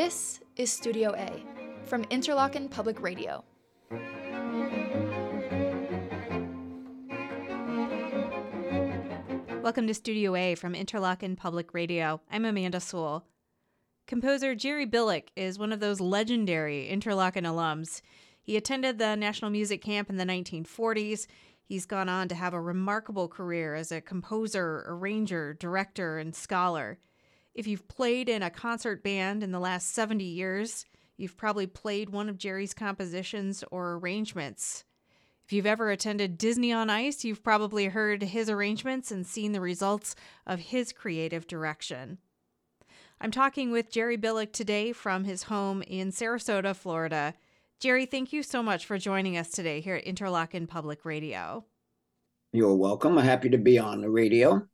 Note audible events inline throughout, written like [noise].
This is Studio A from Interlochen Public Radio. Welcome to Studio A from Interlochen Public Radio. I'm Amanda Sewell. Composer Jerry Bilik is one of those legendary Interlochen alums. He attended the National Music Camp in the 1940s. He's gone on to have a remarkable career as a composer, arranger, director, and scholar. If you've played in a concert band in the last 70 years, you've probably played one of Jerry's compositions or arrangements. If you've ever attended Disney on Ice, you've probably heard his arrangements and seen the results of his creative direction. I'm talking with Jerry Bilik today from his home in Sarasota, Florida. Jerry, thank you so much for joining us today here at Interlochen Public Radio. You're welcome. I'm happy to be on the radio.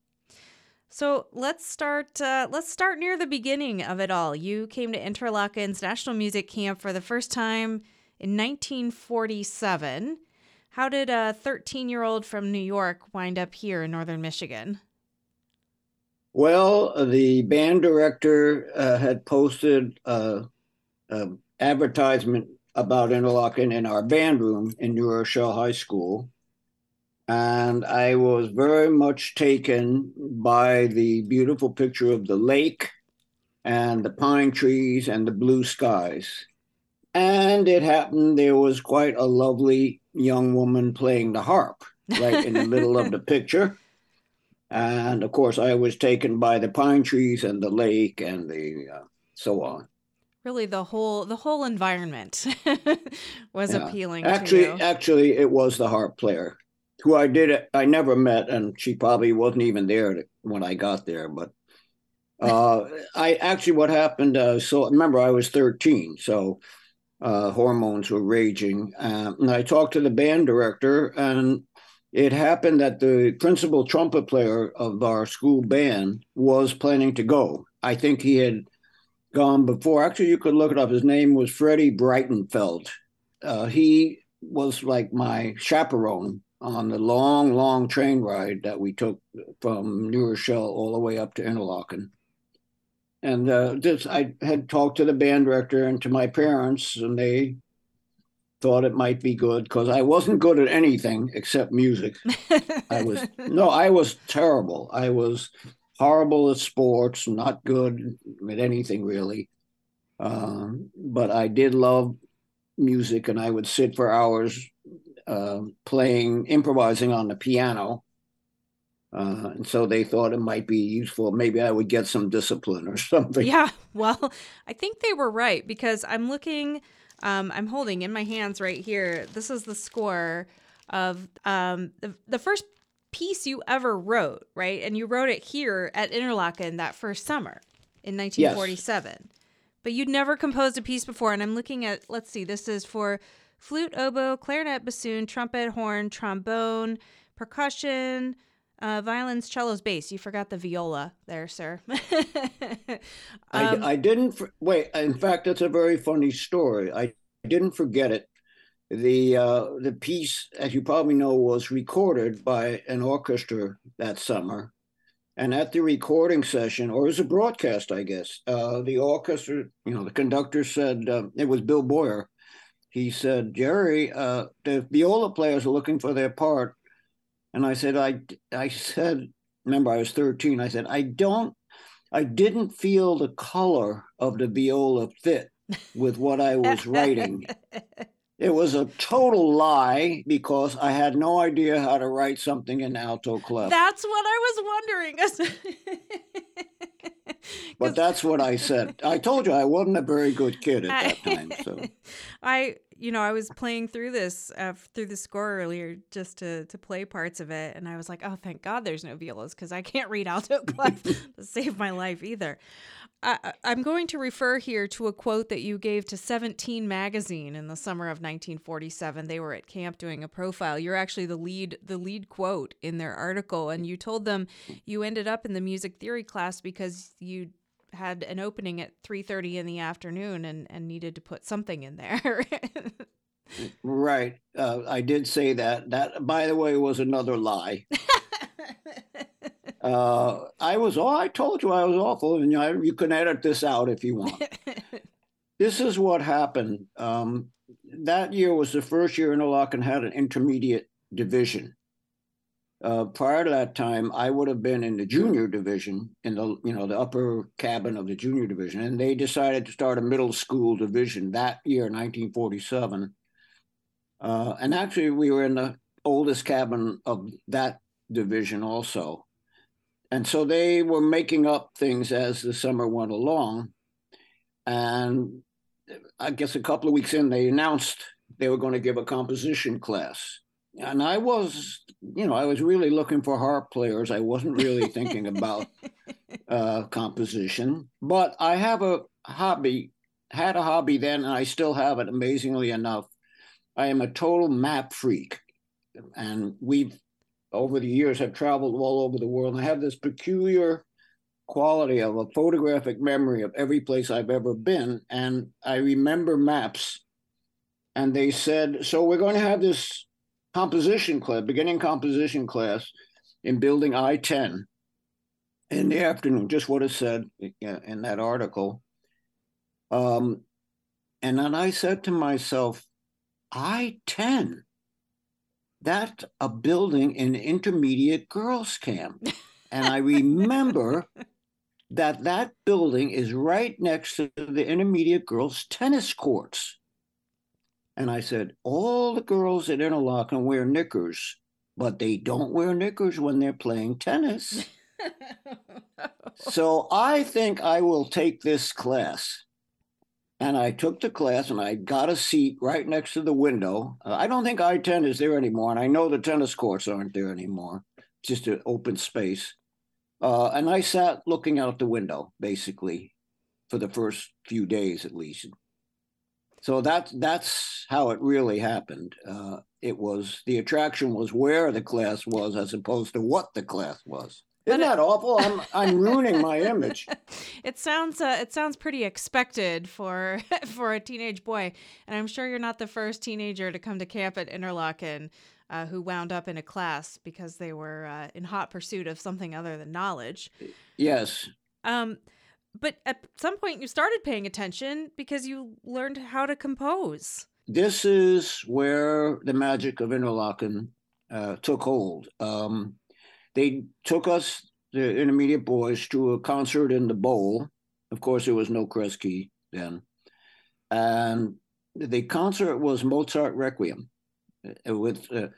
So let's start. Uh, let's start near the beginning of it all. You came to Interlochen's National Music Camp for the first time in 1947. How did a 13 year old from New York wind up here in northern Michigan? Well, the band director uh, had posted an advertisement about Interlochen in our band room in New Rochelle High School. And I was very much taken by the beautiful picture of the lake and the pine trees and the blue skies. And it happened there was quite a lovely young woman playing the harp right in the middle of the [laughs] picture. And of course, I was taken by the pine trees and the lake and the uh, so on really the whole the whole environment [laughs] was yeah. appealing actually actually it was the harp player who i did it, i never met and she probably wasn't even there when i got there but [laughs] uh, i actually what happened uh, so remember i was 13 so uh, hormones were raging um, and i talked to the band director and it happened that the principal trumpet player of our school band was planning to go i think he had gone before. Actually, you could look it up. His name was Freddie Breitenfeld. Uh, he was like my chaperone on the long, long train ride that we took from New Rochelle all the way up to Interlochen. And uh, this, I had talked to the band director and to my parents, and they thought it might be good because I wasn't good at anything except music. I was [laughs] no, I was terrible. I was horrible at sports, not good at anything really. Um, but I did love music, and I would sit for hours uh, playing, improvising on the piano. Uh, and so they thought it might be useful. Maybe I would get some discipline or [laughs] something. Yeah, well, I think they were right because I'm looking, um, I'm holding in my hands right here. This is the score of um, the, the first piece you ever wrote, right? And you wrote it here at Interlochen that first summer in 1947. Yes. But you'd never composed a piece before. And I'm looking at, let's see, this is for flute, oboe, clarinet, bassoon, trumpet, horn, trombone, percussion, uh, violins, cellos, bass. You forgot the viola there, sir. [laughs] um, I, I, didn't. Wait. In fact, it's a very funny story. I didn't forget it the uh, the piece, as you probably know, was recorded by an orchestra that summer, and at the recording session, or as a broadcast, I guess, uh, the orchestra, you know, the conductor said uh, it was Bill Boyer. He said, "Jerry, uh, the viola players are looking for their part," and I said, "I I said, remember, I was thirteen. I said, I don't, I didn't feel the color of the viola fit." with what I was writing. [laughs] It was a total lie because I had no idea how to write something in alto clef. That's what I was wondering. [laughs] [laughs] but that's what I said. [laughs] I told you I wasn't a very good kid at that time. So [laughs] I, you know, I was playing through this uh, through the score earlier just to to play parts of it, and I was like, oh, thank God, there's no violas because I can't read alto clef to save my life either. I, am going to refer here to a quote that you gave to 17 magazine in the summer of 1947. They were at camp doing a profile. You're actually the lead the lead quote in their article, and you told them you ended up in the music theory class because you had an opening at 3:30 in the afternoon and and needed to put something in there. right. Uh, I did say that. That, by the way, was another lie. [laughs] Uh, I was, oh, I told you I was awful, and you, know, you can edit this out if you want. [laughs] this is what happened. Um, that year was the first year Interlochen had an intermediate division. Uh, prior to that time, I would have been in the junior division, in the you know the upper cabin of the junior division, and they decided to start a middle school division that year, 1947. Uh, and actually, we were in the oldest cabin of that division also, and so they were making up things as the summer went along. And I guess a couple of weeks in, they announced they were going to give a composition class and I was, you know, I was really looking for harp players. I wasn't really thinking about [laughs] uh, composition, but I have a hobby, had a hobby then, and I still have it. Amazingly enough, I am a total map freak, and we've over the years have traveled all over the world. I have this peculiar quality of a photographic memory of every place I've ever been, and I remember maps. And they said, "So we're going to have this." composition class, beginning composition class in building I 10 in the afternoon, just what it said in that article. Um, and then I said to myself, I 10, that's a building in intermediate girls' camp. And I remember [laughs] that that building is right next to the intermediate girls' tennis courts. And I said, all the girls at Interlochen wear knickers, but they don't wear knickers when they're playing tennis. [laughs] so I think I will take this class. And I took the class and I got a seat right next to the window. Uh, I don't think I 10 is there anymore. And I know the tennis courts aren't there anymore, it's just an open space. Uh, and I sat looking out the window, basically, for the first few days at least. So that's that's how it really happened. Uh, it was the attraction was where the class was as opposed to what the class was. Isn't that awful? I'm I'm ruining my image. [laughs] It sounds uh, it sounds pretty expected for [laughs] for a teenage boy, and I'm sure you're not the first teenager to come to camp at Interlochen uh, who wound up in a class because they were uh, in hot pursuit of something other than knowledge. Yes. Um, but at some point you started paying attention because you learned how to compose. This is where the magic of Interlochen uh, took hold. Um, they took us, the intermediate boys, to a concert in the Bowl. Of course, there was no Kresge then. And the concert was Mozart Requiem. It was, uh,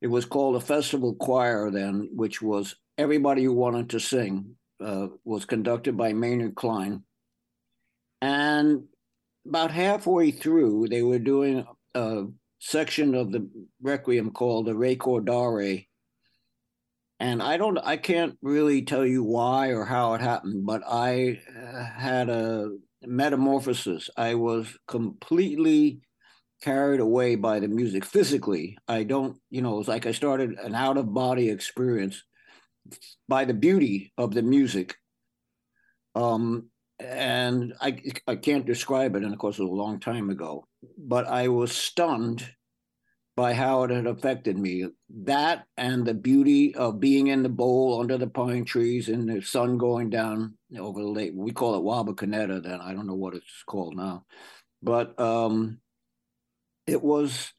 it was called a festival choir then, which was everybody who wanted to sing uh, was conducted by Maynard Klein. And about halfway through, they were doing a section of the Requiem called the Recordare. And I don't, I can't really tell you why or how it happened, but I uh, had a metamorphosis. I was completely carried away by the music physically. I don't, you know, it was like I started an out of body experience by the beauty of the music. Um, and I I can't describe it, and of course it was a long time ago. But I was stunned by how it had affected me. That and the beauty of being in the bowl under the pine trees and the sun going down over the lake. We call it Wabakoneta then. I don't know what it's called now. But um, it was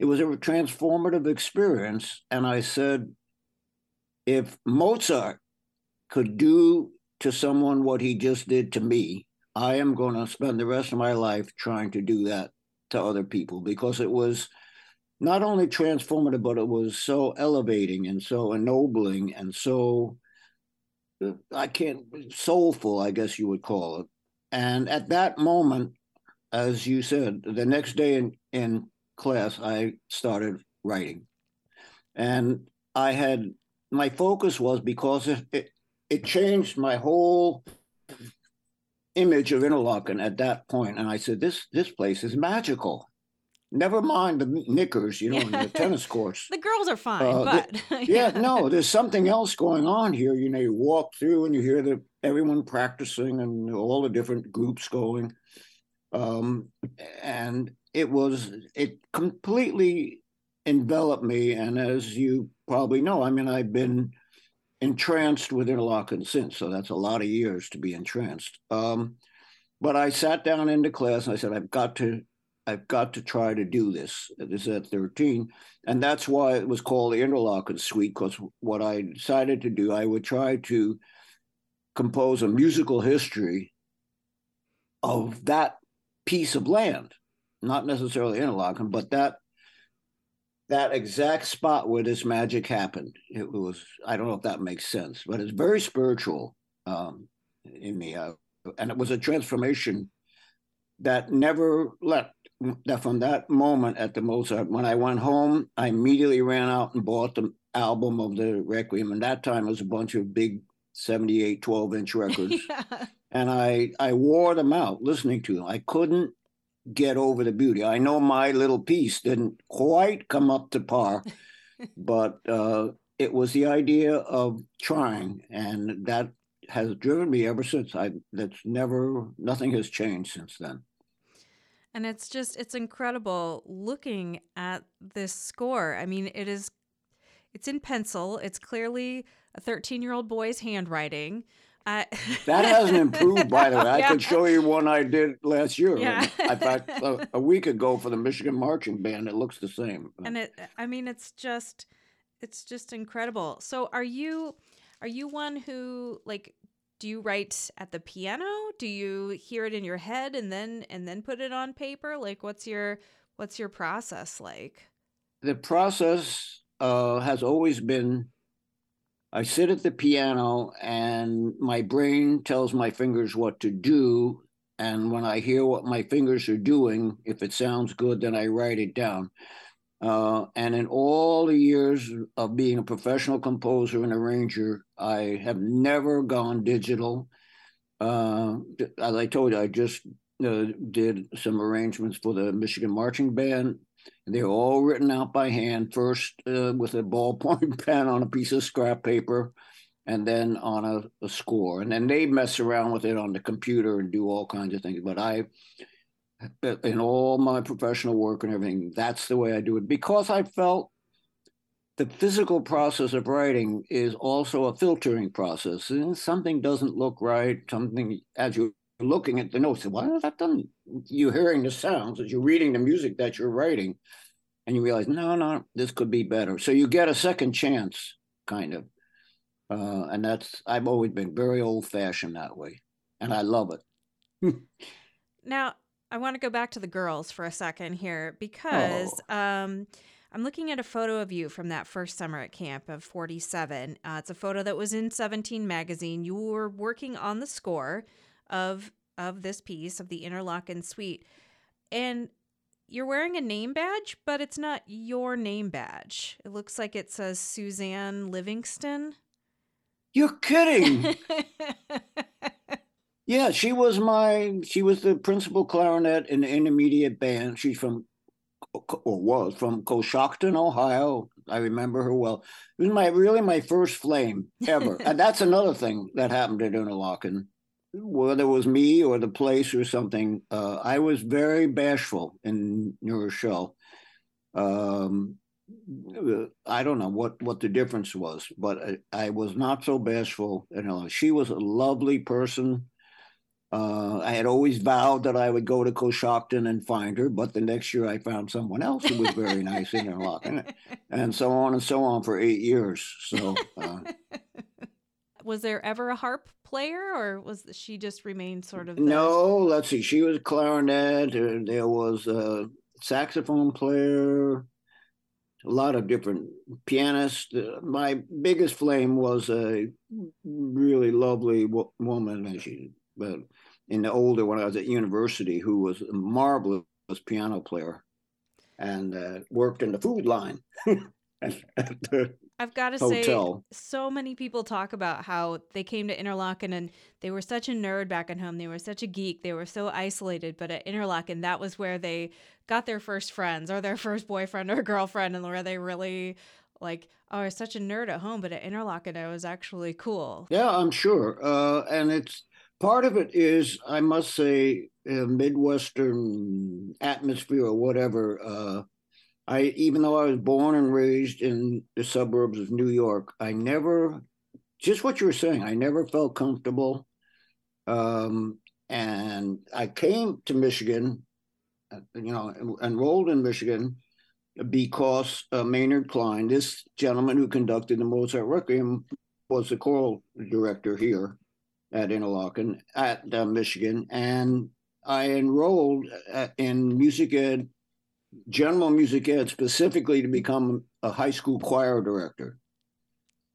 it was a transformative experience. And I said, if Mozart could do to someone what he just did to me, I am going to spend the rest of my life trying to do that to other people because it was not only transformative, but it was so elevating and so ennobling and so uh, I can't soulful, I guess you would call it. And at that moment, as you said, the next day in, in class, I started writing. And I had my focus was because it, it, it changed my whole image of Interlochen at that point. And I said, this this place is magical. Never mind the knickers, you know, and the tennis courts. [laughs] the girls are fine, uh, but [laughs] the, yeah, no, there's something else going on here. You know, you walk through and you hear the everyone practicing and all the different groups going. Um, and it was it completely enveloped me. And as you probably know, I mean, I've been entranced with Interlochen since, so that's a lot of years to be entranced. Um, but I sat down into class and I said, I've got to, I've got to try to do this. This is at 13. And that's why it was called the Interlochen Suite, because what I decided to do, I would try to compose a musical history of that piece of land, not necessarily Interlochen, but that that exact spot where this magic happened. It was I don't know if that makes sense, but it's very spiritual um, in me, uh, and it was a transformation that never left. That from that moment at the Mozart, when I went home, I immediately ran out and bought the album of the Requiem, and that time it was a bunch of big 78 12 inch [laughs] records yeah. and i i wore them out listening to them i couldn't get over the beauty. I know my little piece didn't quite come up to par, [laughs] but uh, it was the idea of trying, and that has driven me ever since. I that's never nothing has changed since then. And it's just it's incredible looking at this score. I mean, it is it's in pencil. It's clearly a 13-year-old boy's handwriting. I... [laughs] that hasn't improved, by the way. I [laughs] yeah. could show you one I did last year. Yeah. In fact, [laughs] a, a, week ago for the Michigan Marching Band, it looks the same. And it, I mean, it's just, it's just incredible. So, are you, are you one who like? Do you write at the piano? Do you hear it in your head and then and then put it on paper? Like, what's your what's your process like? The process uh, has always been I sit at the piano and my brain tells my fingers what to do. And when I hear what my fingers are doing, if it sounds good, then I write it down. Uh, and in all the years of being a professional composer and arranger, I have never gone digital. Uh, as I told you, I just uh, did some arrangements for the Michigan Marching Band they're all written out by hand, first uh, with a ballpoint [laughs] pen on a piece of scrap paper, and then on a, a, score. And then they mess around with it on the computer and do all kinds of things. But I, in all my professional work and everything, that's the way I do it because I felt the physical process of writing is also a filtering process. And something doesn't look right, something as you're looking at the notes. Why that done? You're hearing the sounds as you're reading the music that you're writing, and you realize, no, no, this could be better. So you get a second chance, kind of. Uh, and that's I've always been very old fashioned that way, and I love it. [laughs] now I want to go back to the girls for a second here because oh. um, I'm looking at a photo of you from that first summer at camp of 47. Uh, it's a photo that was in 17 magazine. You were working on the score of of this piece of the Interlochen suite. And you're wearing a name badge, but it's not your name badge. It looks like it says Suzanne Livingston. You're kidding. [laughs] yeah, she was my she was the principal clarinet in the intermediate band. She's from or was from Coshocton, Ohio. I remember her well. It was my really my first flame ever. [laughs] and that's another thing that happened at Interlochen whether it was me or the place or something, uh, I was very bashful in New Rochelle. Um, I don't know what what the difference was, but I, I was not so bashful. You know, she was a lovely person. Uh, I had always vowed that I would go to Coshocton and find her, but the next year I found someone else who was very nice in Interlochen, and so on and so on for eight years. So, uh, [laughs] was there ever a harp player, or was she just remained sort of? The... No, let's see. She was clarinet. There was a saxophone player. A lot of different pianists. My biggest flame was a really lovely woman, and she, but in the older when I was at university, who was a marvelous piano player, and uh, worked in the food line. [laughs] the I've got to say, so many people talk about how they came to Interlochen and they were such a nerd back at home. They were such a geek. They were so isolated. But at Interlochen, that was where they got their first friends or their first boyfriend or [laughs] girlfriend, and where they really like, oh, I was such a nerd at home, but at Interlochen, I was actually cool. Yeah, I'm sure. Uh, and it's part of it is, I must say, a Midwestern atmosphere or whatever. Uh, I even though I was born and raised in the suburbs of New York, I never just what you were saying. I never felt comfortable, um, and I came to Michigan, uh, you know, enrolled in Michigan because uh, Maynard Klein, this gentleman who conducted the Mozart Requiem, was the choral director here at Interlochen at uh, Michigan, and I enrolled uh, in music ed, general music ed, specifically to become a high school choir director.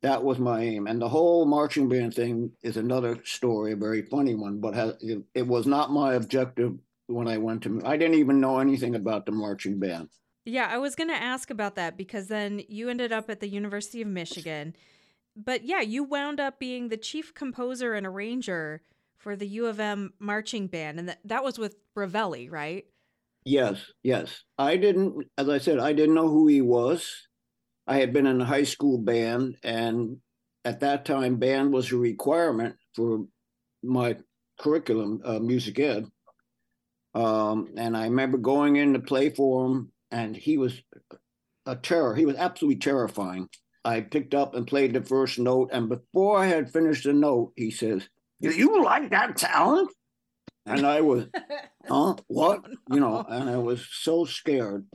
That was my aim, and the whole marching band thing is another story, a very funny one. But has, it, it was not my objective when I went to. I didn't even know anything about the marching band. Yeah, I was going to ask about that because then you ended up at the University of Michigan. But yeah, you wound up being the chief composer and arranger for the U of M marching band. And that, that was with Revelli, right? Yes, yes. I didn't, as I said, I didn't know who he was. I had been in a high school band, and at that time, band was a requirement for my curriculum, uh, music ed. Um, and I remember going in to play for him and he was a terror. He was absolutely terrifying. I picked up and played the first note, and before I had finished the note, he says, "Do you like that sound? And I was, [laughs] huh? What? You know, [laughs] and I was so scared.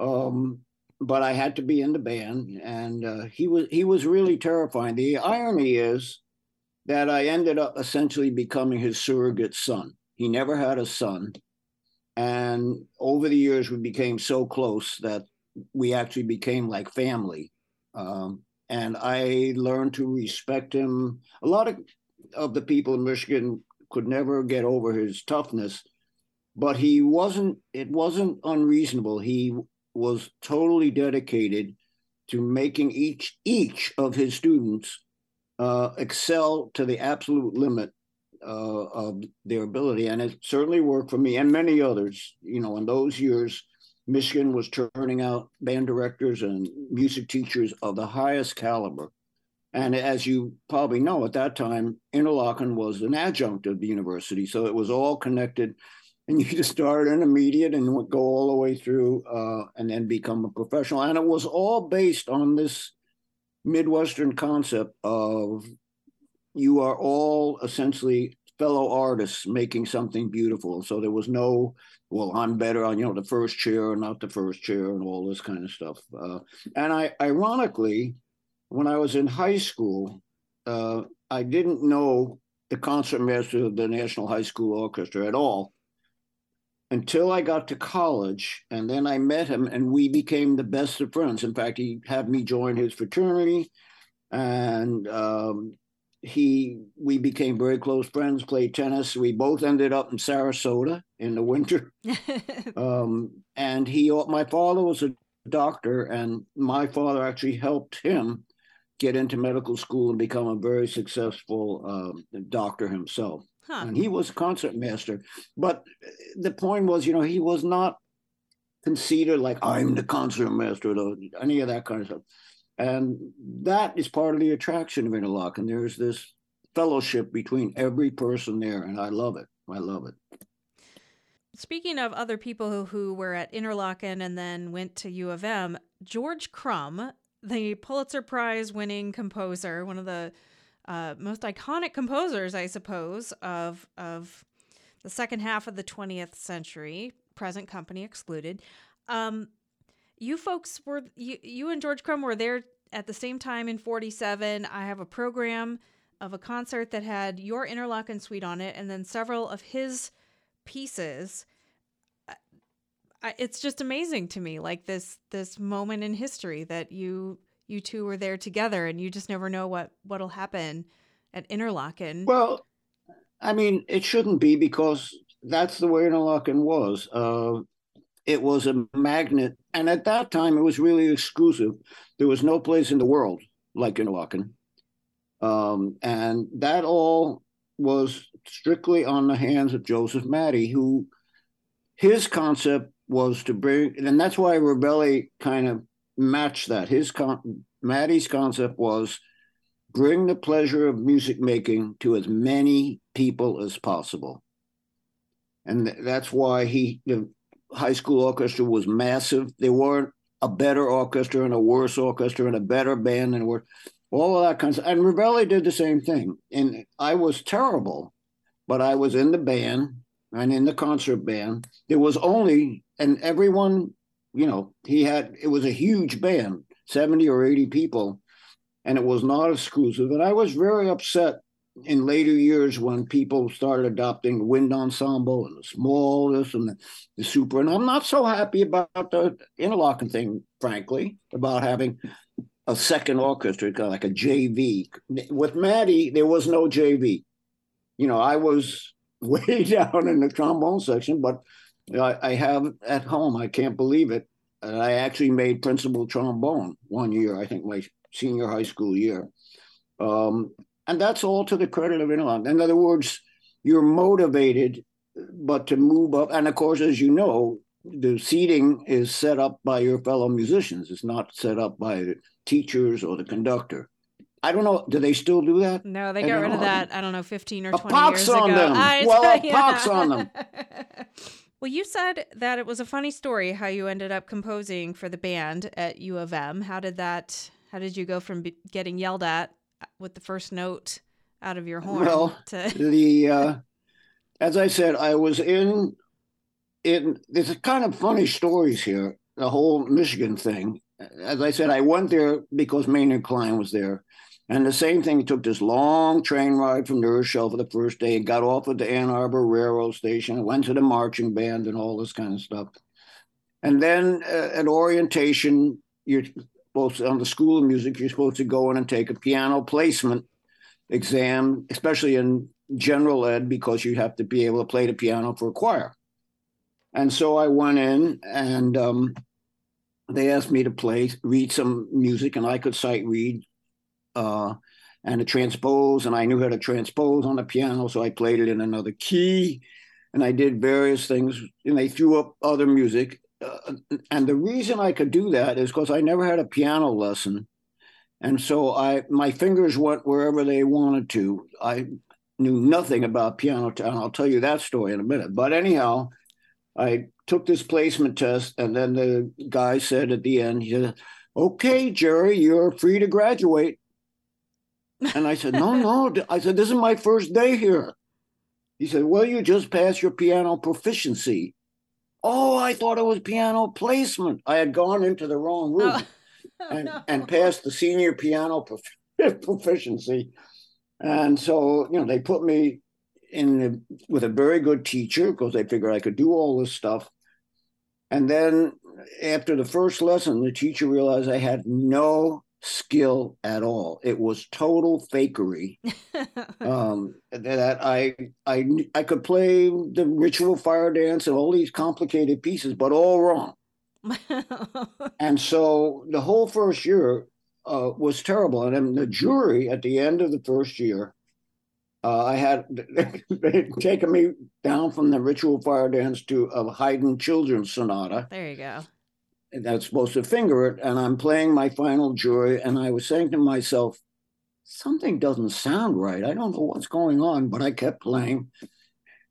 Um, but I had to be in the band, and uh, he was he was really terrifying. The irony is that I ended up essentially becoming his surrogate son. He never had a son, and over the years, we became so close that we actually became like family. Um, and I learned to respect him. A lot of, of the people in Michigan could never get over his toughness, but he wasn't, it wasn't unreasonable. He was totally dedicated to making each each of his students uh, excel to the absolute limit uh, of their ability, and it certainly worked for me and many others. You know, in those years, Michigan was turning out band directors and music teachers of the highest caliber. And as you probably know, at that time, Interlochen was an adjunct of the university, so it was all connected. And you [laughs] just start intermediate and would go all the way through, uh, and then become a professional. And it was all based on this Midwestern concept of you are all essentially fellow artists making something beautiful. So there was no, well, I'm better on, you know, the first chair or not the first chair and all this kind of stuff. Uh, and I, ironically, when I was in high school, uh, I didn't know the concertmaster of the National High School Orchestra at all until I got to college. And then I met him and we became the best of friends. In fact, he had me join his fraternity. And um, he we became very close friends played tennis. We both ended up in sarasota in the winter. [laughs] Um, and he my father was a doctor and my father actually helped him get into medical school and become a very successful uh, doctor himself. Huh. and he was a concert master. But the point was you know he was not conceited like i'm the concert master or any of that kind of stuff. And that is part of the attraction of Interlochen. There's this fellowship between every person there, and I love it. I love it. Speaking of other people who, were at Interlochen and then went to U of M, George Crumb, the Pulitzer Prize winning composer, one of the uh, most iconic composers, I suppose, of of the second half of the 20th century, present company excluded. Um, you folks were you, you and George Crumb were there at the same time in 47. I have a program of a concert that had your Interlochen suite on it and then several of his pieces. It's just amazing to me like this this moment in history that you you two were there together and you just never know what what'll happen at Interlochen. Well, I mean, it shouldn't be because that's the way Interlochen was. Uh, it was a magnet. And at that time, it was really exclusive. There was no place in the world like Interlochen. Um, and that all was strictly on the hands of Joseph Maddy, who his concept was to bring, and that's why Revelli kind of matched that. His con- Maddy's concept was bring the pleasure of music making to as many people as possible. And that's why he, the high school orchestra was massive. There weren't a better orchestra and a worse orchestra and a better band and were all of that kind of and Revelli did the same thing. And I was terrible but I was in the band and in the concert band. There was only, and everyone, you know, he had, it was a huge band, 70 or 80 people, and it was not exclusive. And I was very upset in later years when people started adopting the wind ensemble and the small this and the, the super. And I'm not so happy about the Interlochen thing, frankly, about having a second orchestra, kind of like a JV. With Maddie, there was no JV. You know, I was [laughs] way down in the trombone section, but I, I have at home, I can't believe it. And I actually made principal trombone one year, I think my senior high school year. Um, and that's all to the credit of Interlochen. In other words, you're motivated, but to move up. And of course, as you know, the seating is set up by your fellow musicians. It's not set up by the teachers or the conductor. I don't know. Do they still do that? No, they got rid of that. I don't know, fifteen or twenty pox years on ago. them. I- well, a [laughs] yeah. pox on them. [laughs] Well, you said that it was a funny story how you ended up composing for the band at U of M. How did that? How did you go from be- getting yelled at with the first note out of your horn Well, to the uh, as I said, I was in in there's a kind of funny stories here. The whole Michigan thing. As I said, I went there because Maynard Klein was there. And the same thing, took this long train ride from New Rochelle for the first day, and got off at the Ann Arbor Railroad Station, went to the marching band and all this kind of stuff. And then uh, at orientation, you're supposed on the School of Music, you're supposed to go in and take a piano placement exam, especially in general ed, because you have to be able to play the piano for a choir. And so I went in and um, they asked me to play, read some music, and I could sight read uh, and to transpose, and I knew how to transpose on the piano, so I played it in another key, and I did various things, and they threw up other music. Uh, and the reason I could do that is because I never had a piano lesson, and so I my fingers went wherever they wanted to. I knew nothing about piano, and I'll tell you that story in a minute. But anyhow, I took this placement test, and then the guy said at the end, he said, "Okay, Jerry, you're free to graduate." And I said, "No, [laughs] no." I said, "This is my first day here." He said, "Well, you just passed your piano proficiency." Oh, I thought it was piano placement. I had gone into the wrong room Oh. Oh, [laughs] and, no. and passed the senior piano prof- [laughs] proficiency. And so, you know, they put me in the, with a very good teacher because they figured I could do all this stuff. And then after the first lesson, the teacher realized I had no skill at all. It was total fakery. [laughs] um, that I I I could play the ritual fire dance and all these complicated pieces, but all wrong. [laughs] And so the whole first year uh, was terrible. And then the jury at the end of the first year, uh, I had [laughs] they'd taken me down from the ritual fire dance to a Haydn children's sonata. there you go. And that's supposed to finger it. And I'm playing my final jury. And I was saying to myself, something doesn't sound right. I don't know what's going on, but I kept playing.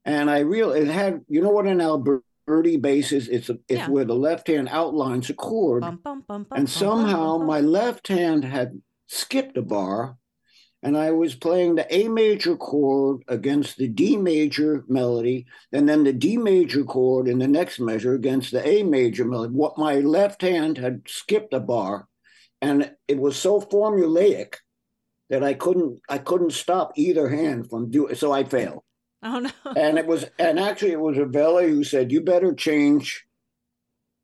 And I really, it had, you know what an Alberti bass is? It's, a, it's Yeah. where the left hand outlines a chord. Bum, bum, bum, And somehow my left hand had skipped a bar, and I was playing the A major chord against the D major melody, and then the D major chord in the next measure against the A major melody. What my left hand had skipped a bar, and it was so formulaic that I couldn't I couldn't stop either hand from doing. So I failed Oh no. and it was and actually it was a valet who said you better change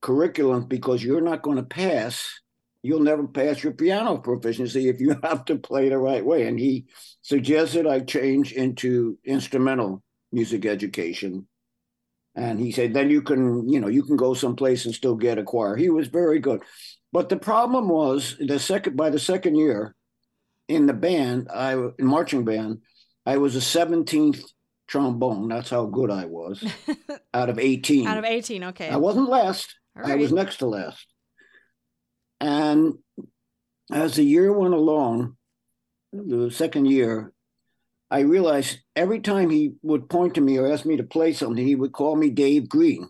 curriculum because you're not going to pass you'll never pass your piano proficiency if you [laughs] have to play the right way and he suggested i change into instrumental music education and he said then you can you know you can go someplace and still get a choir he was very good but the problem was the second by the second year in the band i in marching band i was a 17th trombone. That's how good I was [laughs] out of 18. Out of 18, okay. I wasn't last. All I was next to last. And as the year went along, the second year, I realized every time he would point to me or ask me to play something, he would call me Dave Green.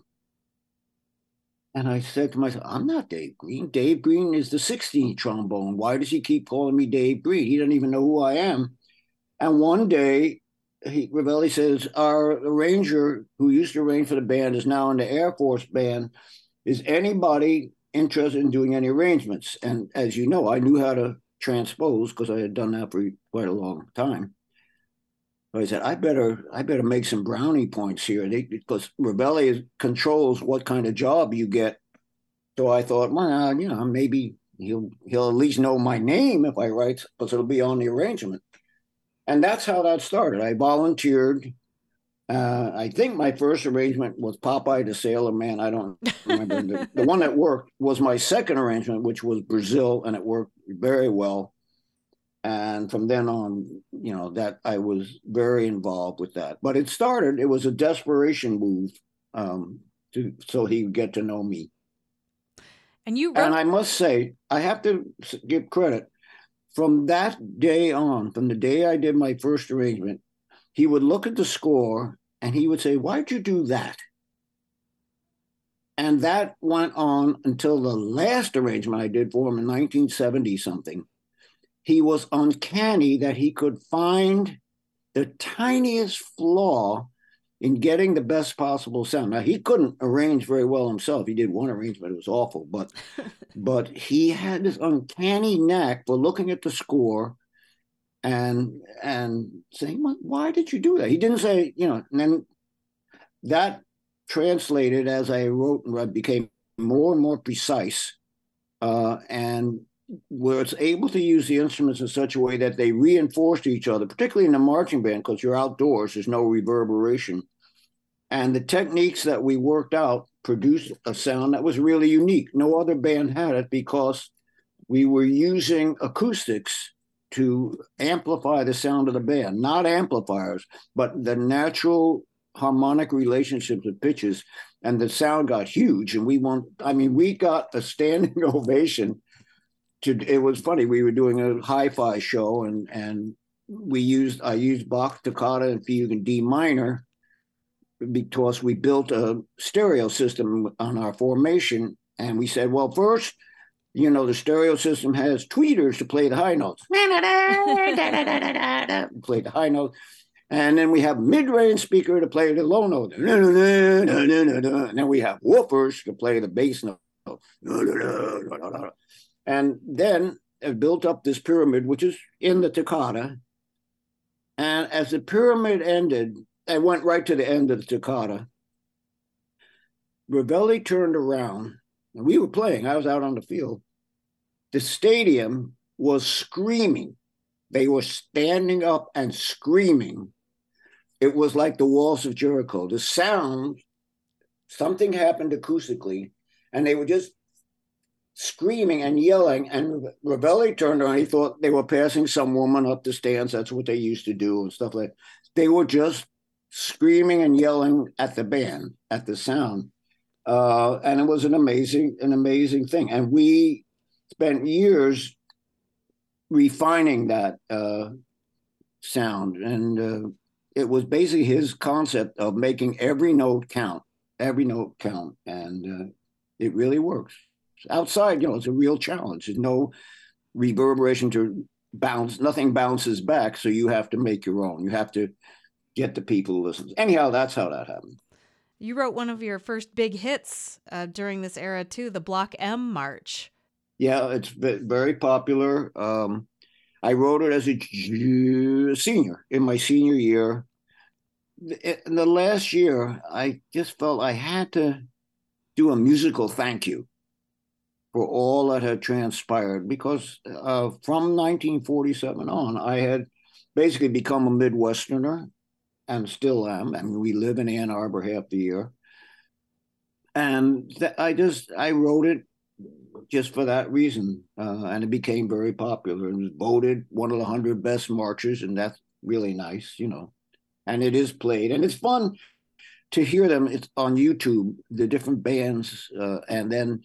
And I said to myself, I'm not Dave Green. Dave Green is the 16th trombone. Why does he keep calling me Dave Green? He doesn't even know who I am. And one day, he Revelli says our arranger who used to arrange for the band is now in the Air Force band. Is anybody interested in doing any arrangements? And as you know, I knew how to transpose because I had done that for quite a long time. I said, I better, I better make some brownie points here they, because Revelli controls what kind of job you get. So I thought, well, you know, maybe he'll he'll at least know my name if I write, because it'll be on the arrangement. And that's how that started. I volunteered. Uh, I think my first arrangement was Popeye the Sailor Man. I don't remember. the, the one that worked was my second arrangement, which was Brazil, and it worked very well. And from then on, you know, that I was very involved with that. But it started, it was a desperation move um, to so he would get to know me. And you wrote- And I must say, I have to give credit. From that day on, from the day I did my first arrangement, he would look at the score and he would say, Why'd you do that? And that went on until the last arrangement I did for him in 1970 something. He was uncanny that he could find the tiniest flaw in getting the best possible sound. Now he couldn't arrange very well himself. He did one arrangement; it was awful, but [laughs] but he had this uncanny knack for looking at the score and and saying, "Why did you do that?" He didn't say, you know. And then that translated as I wrote and read became more and more precise, uh, and where it's able to use the instruments in such a way that they reinforce each other, particularly in the marching band, because you're outdoors, there's no reverberation. And the techniques that we worked out produced a sound that was really unique. No other band had it because we were using acoustics to amplify the sound of the band, not amplifiers, but the natural harmonic relationships of pitches. And the sound got huge. And we want, I mean, we got a standing [laughs] ovation to it was funny. We were doing a hi-fi show, and and we used I used Bach toccata and fugue in D minor because we built a stereo system on our formation, and we said, well, first. You know, the stereo system has tweeters to play the high notes. [laughs] play the high notes. And then we have mid-range speaker to play the low note. And then we have woofers to play the bass note. And then it built up this pyramid, which is in the toccata. And as the pyramid ended, it went right to the end of the toccata. Revelli turned around, and we were playing. I was out on the field. The stadium was screaming. They were standing up and screaming. It was like the walls of Jericho. The sound, something happened acoustically, and they were just screaming and yelling. And Revelli turned around. He thought they were passing some woman up the stands. That's what they used to do and stuff like that. They were just screaming and yelling at the band, at the sound. Uh, and it was an amazing, an amazing thing. And we spent years refining that uh, sound. And uh, it was basically his concept of making every note count, every note count. And uh, it really works outside, you know, it's a real challenge. There's no reverberation to bounce, nothing bounces back. So you have to make your own. You have to get the people to listen. Anyhow, that's how that happened. You wrote one of your first big hits uh, during this era, too, the Block M March. Yeah, it's very popular. Um, I wrote it as a senior in my senior year. In the last year, I just felt I had to do a musical thank you for all that had transpired because uh, from 1947 on, I had basically become a Midwesterner and still am. I mean, we live in Ann Arbor half the year. And th- I just, I wrote it just for that reason. Uh, and it became very popular and was voted one of the 100 best marches. And that's really nice, you know. And it is played and it's fun to hear them it's on YouTube, the different bands. Uh, and then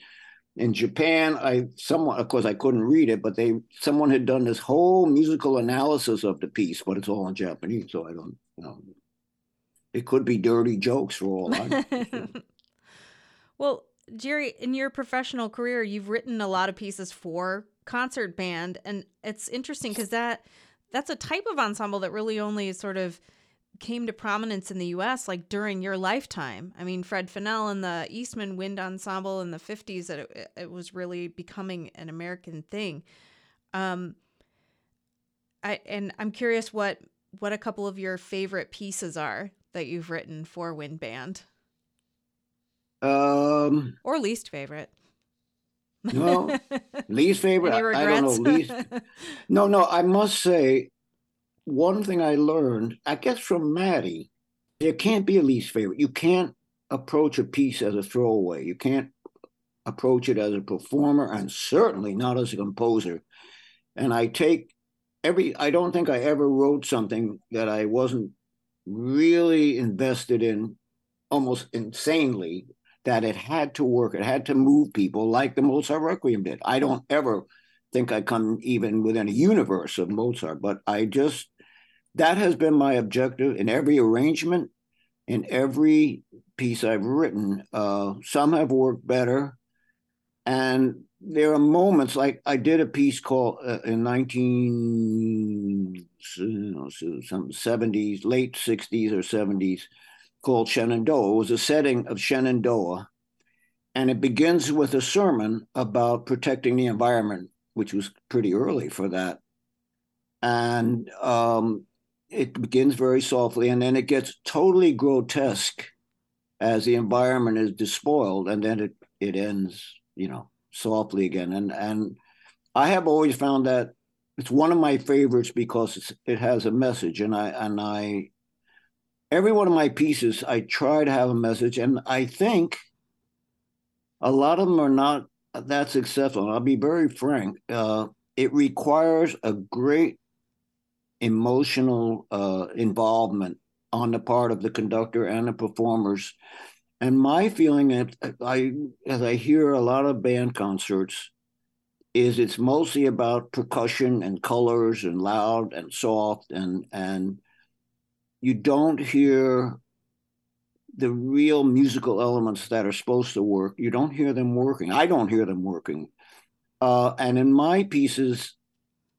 in Japan, I someone of course I couldn't read it, but they someone had done this whole musical analysis of the piece, but it's all in Japanese, so I don't know. It could be dirty jokes for all I know. [laughs] well, Jerry, in your professional career, you've written a lot of pieces for concert band, and it's interesting because that that's a type of ensemble that really only sort of came to prominence in the US like during your lifetime. I mean, Fred Fennell and the Eastman Wind Ensemble in the 50s that it, it was really becoming an American thing. Um I and I'm curious what what a couple of your favorite pieces are that you've written for Wind Band. Um or least favorite. No, [laughs] least favorite. I, I don't know. Least. [laughs] no, no. I must say, one thing I learned, I guess from Maddy, there can't be a least favorite. You can't approach a piece as a throwaway. You can't approach it as a performer, and certainly not as a composer. And I take every. I don't think I ever wrote something that I wasn't really invested in, almost insanely that it had to work, it had to move people like the Mozart Requiem did. I don't ever think I come even within a universe of Mozart, but I just, that has been my objective in every arrangement, in every piece I've written. Uh, some have worked better. And there are moments like I did a piece called uh, in 19 you know, some 70s, late 60s or 70s called Shenandoah. It was a setting of Shenandoah, and it begins with a sermon about protecting the environment, which was pretty early for that. And um, it begins very softly, and then it gets totally grotesque as the environment is despoiled, and then it it ends, you know, softly again. And and I have always found that it's one of my favorites because it has a message, and I and I every one of my pieces, I try to have a message, and I think a lot of them are not that successful. I'll be very frank. Uh, it requires a great emotional uh, involvement on the part of the conductor and the performers. And my feeling, that I as I hear a lot of band concerts, is it's mostly about percussion and colors and loud and soft and and you don't hear the real musical elements that are supposed to work. You don't hear them working. I don't hear them working. Uh, and in my pieces,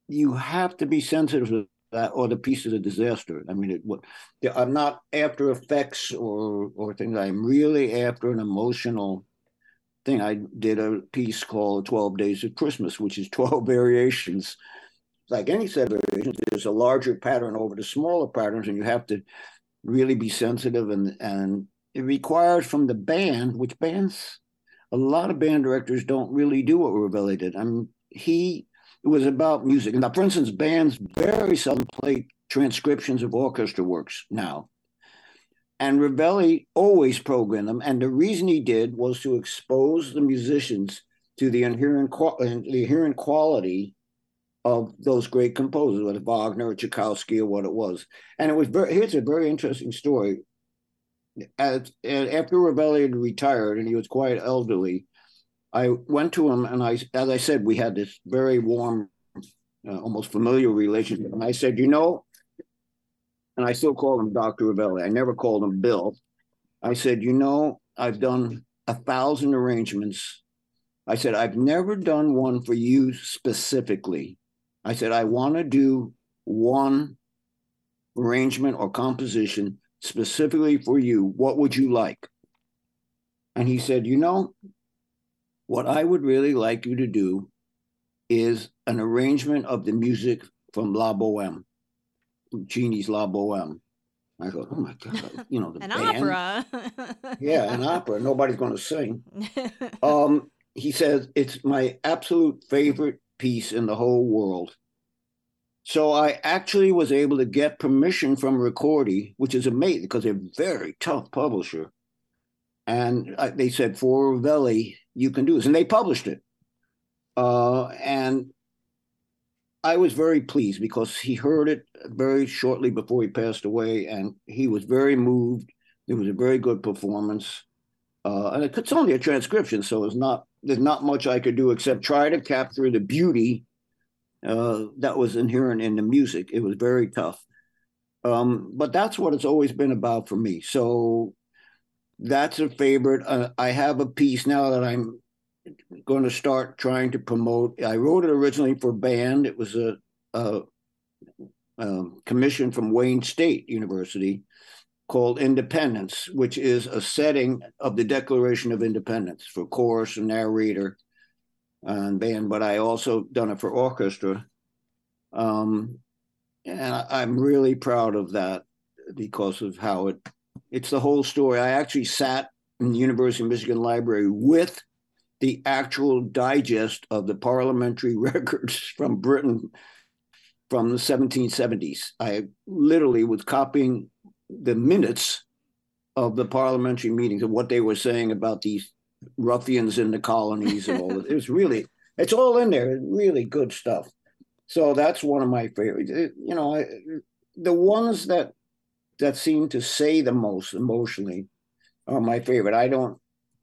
you have to be sensitive to that, or the piece is a disaster. I mean, it, I'm not after effects or or things. I'm really after an emotional thing. I did a piece called 12 Days of Christmas, which is 12 [laughs] variations like any set of variations, there's a larger pattern over the smaller patterns, and you have to really be sensitive. And and it requires from the band, which bands, a lot of band directors don't really do what Revelli did. I mean, he it was about music. Now, for instance, bands very seldom play transcriptions of orchestra works now. And Revelli always programmed them. And the reason he did was to expose the musicians to the inherent, uh, the inherent quality of those great composers, whether Wagner or Tchaikovsky or what it was. And it was very, here's a very interesting story. As, after Revelli had retired and he was quite elderly, I went to him and I, as I said, we had this very warm, uh, almost familiar relationship. And I said, you know, and I still call him Dr. Revelli. I never called him Bill. I said, you know, I've done a thousand arrangements. I said, I've never done one for you specifically. I said, I want to do one arrangement or composition specifically for you. What would you like? And he said, You know, what I would really like you to do is an arrangement of the music from La Boheme, Puccini's La Boheme. I go, oh my God, you know, the an band. opera. yeah, an opera. Nobody's going to sing. [laughs] Um, he says, it's my absolute favorite piece in the whole world. So I actually was able to get permission from Ricordi, which is amazing because they're a very tough publisher. And I, they said, for Revelli, you can do this. And they published it. Uh, and I was very pleased because he heard it very shortly before he passed away, and he was very moved. It was a very good performance. Uh, and it's only a transcription, so it's not there's not much I could do except try to capture the beauty uh, that was inherent in the music. It was very tough. Um, but that's what it's always been about for me. So that's a favorite. Uh, I have a piece now that I'm going to start trying to promote. I wrote it originally for band. It was a, a, a commission from Wayne State University. called Independence, which is a setting of the Declaration of Independence for chorus and narrator and band, but I also done it for orchestra. Um, and I, am really proud of that because of how it it's the whole story. I actually sat in the University of Michigan Library with the actual digest of the parliamentary [laughs] records from Britain from the 1770s. I literally was copying the minutes of the parliamentary meetings of what they were saying about these ruffians in the colonies and all. [laughs] it was really, it's all in there. Really good stuff. So that's one of my favorites. you know, I, the ones that that seem to say the most emotionally are my favorite. I don't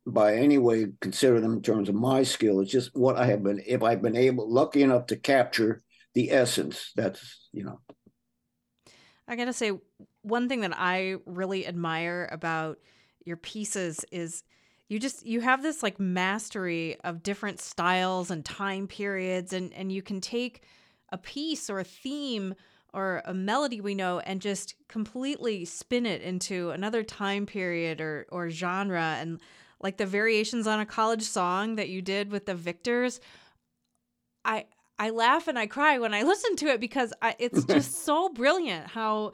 by any way consider them in terms of my skill. It's just what I have been if I've been able lucky enough to capture the essence. That's you know. I gotta say, one thing that I really admire about your pieces is you just you have this like mastery of different styles and time periods and and you can take a piece or a theme or a melody we know and just completely spin it into another time period or or genre. And like the variations on a college song that you did with the Victors I I laugh and I cry when I [laughs] listen to it because I, it's [laughs] just so brilliant how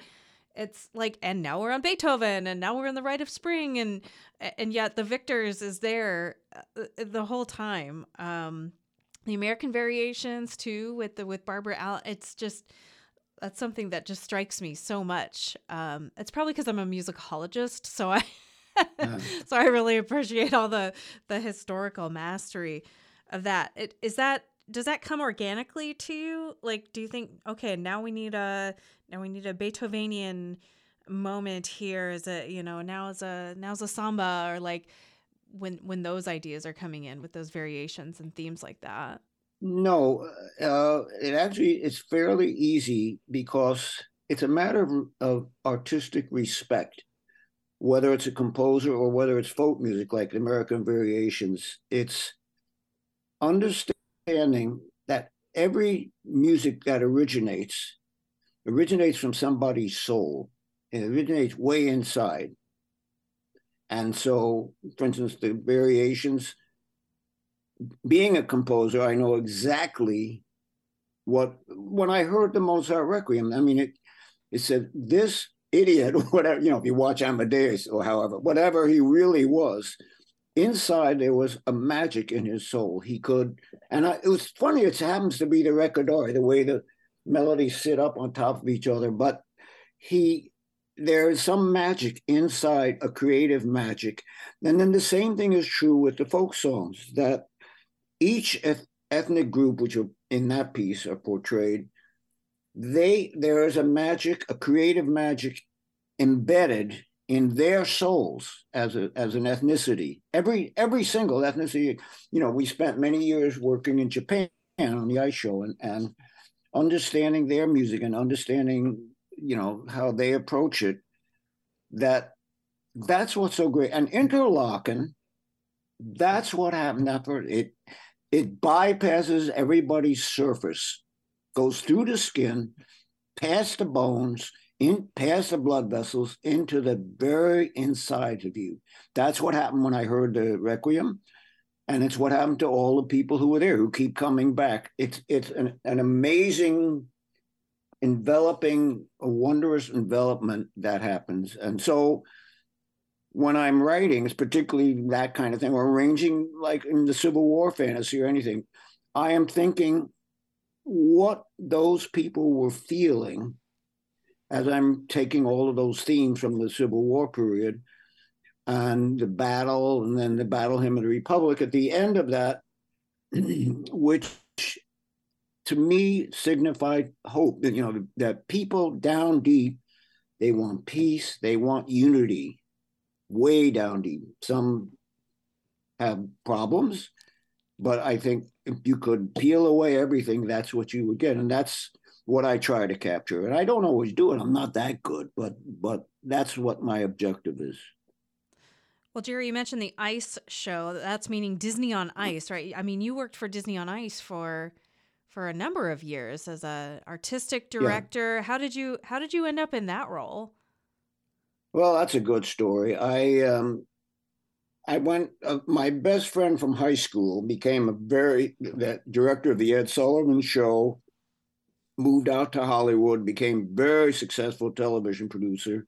it's like and now we're on Beethoven and now we're in the Rite of Spring and and yet the Victors is there uh, uh, the whole time. Um the American variations too with the with Barbara Allen it's just that's something that just strikes me so much. Um, it's probably because I'm a musicologist, so I yeah. [laughs] so I really appreciate all the the historical mastery of that. It, is that does that come organically to you? Like, do you think okay, now we need a now we need a Beethovenian moment here? Is it you know now is a now now's a samba or like when when those ideas are coming in with those variations and themes like that? No, uh, it actually is fairly easy because it's a matter of, of artistic respect. Whether it's a composer or whether it's folk music like American Variations, it's understanding that every music that originates originates from somebody's soul. It originates way inside. And so, for instance, the variations being a composer, I know exactly what when I heard the Mozart Requiem. I mean, it it said this idiot, [laughs] whatever you know, if you watch Amadeus or however, whatever he really was, inside there was a magic in his soul. He could, and I, it was funny. It happens to be the Recordare, the way the melodies sit up on top of each other, but he there is some magic inside a creative magic and then the same thing is true with the folk songs that each ethnic group which are in that piece are portrayed they there is a magic a creative magic embedded in their souls as a as an ethnicity. Every every single ethnicity you know we spent many years working in japan on the ice show and and understanding their music and understanding you know how they approach it that that's what's so great. And Interlochen that's what happened. After it it bypasses everybody's surface, goes through the skin, past the bones, in past the blood vessels, into the very inside of you. That's what happened when I heard the Requiem. And it's what happened to all the people who were there who keep coming back. It's it's an, an amazing enveloping, a wondrous envelopment that happens. And so when I'm writing, particularly that kind of thing, or arranging like in the Civil War fantasy or anything, I am thinking what those people were feeling as I'm taking all of those themes from the Civil War period and the battle, and then the battle hymn of the Republic at the end of that, [clears throat] which to me signified hope you know that people down deep they want peace they want unity way down deep. Some have problems, but I think if you could peel away everything, that's what you would get. And that's what I try to capture. And I don't always do it. I'm not that good, but but that's what my objective is. Well, Jerry, you mentioned the ice show. That's meaning Disney on Ice, right? I mean, you worked for Disney on Ice for for a number of years as a artistic director. Yeah. How did you how did you end up in that role? Well, that's a good story. I um, I went. Uh, my best friend from high school became a very the director of the Ed Sullivan Show. Moved out to Hollywood, became very successful television producer,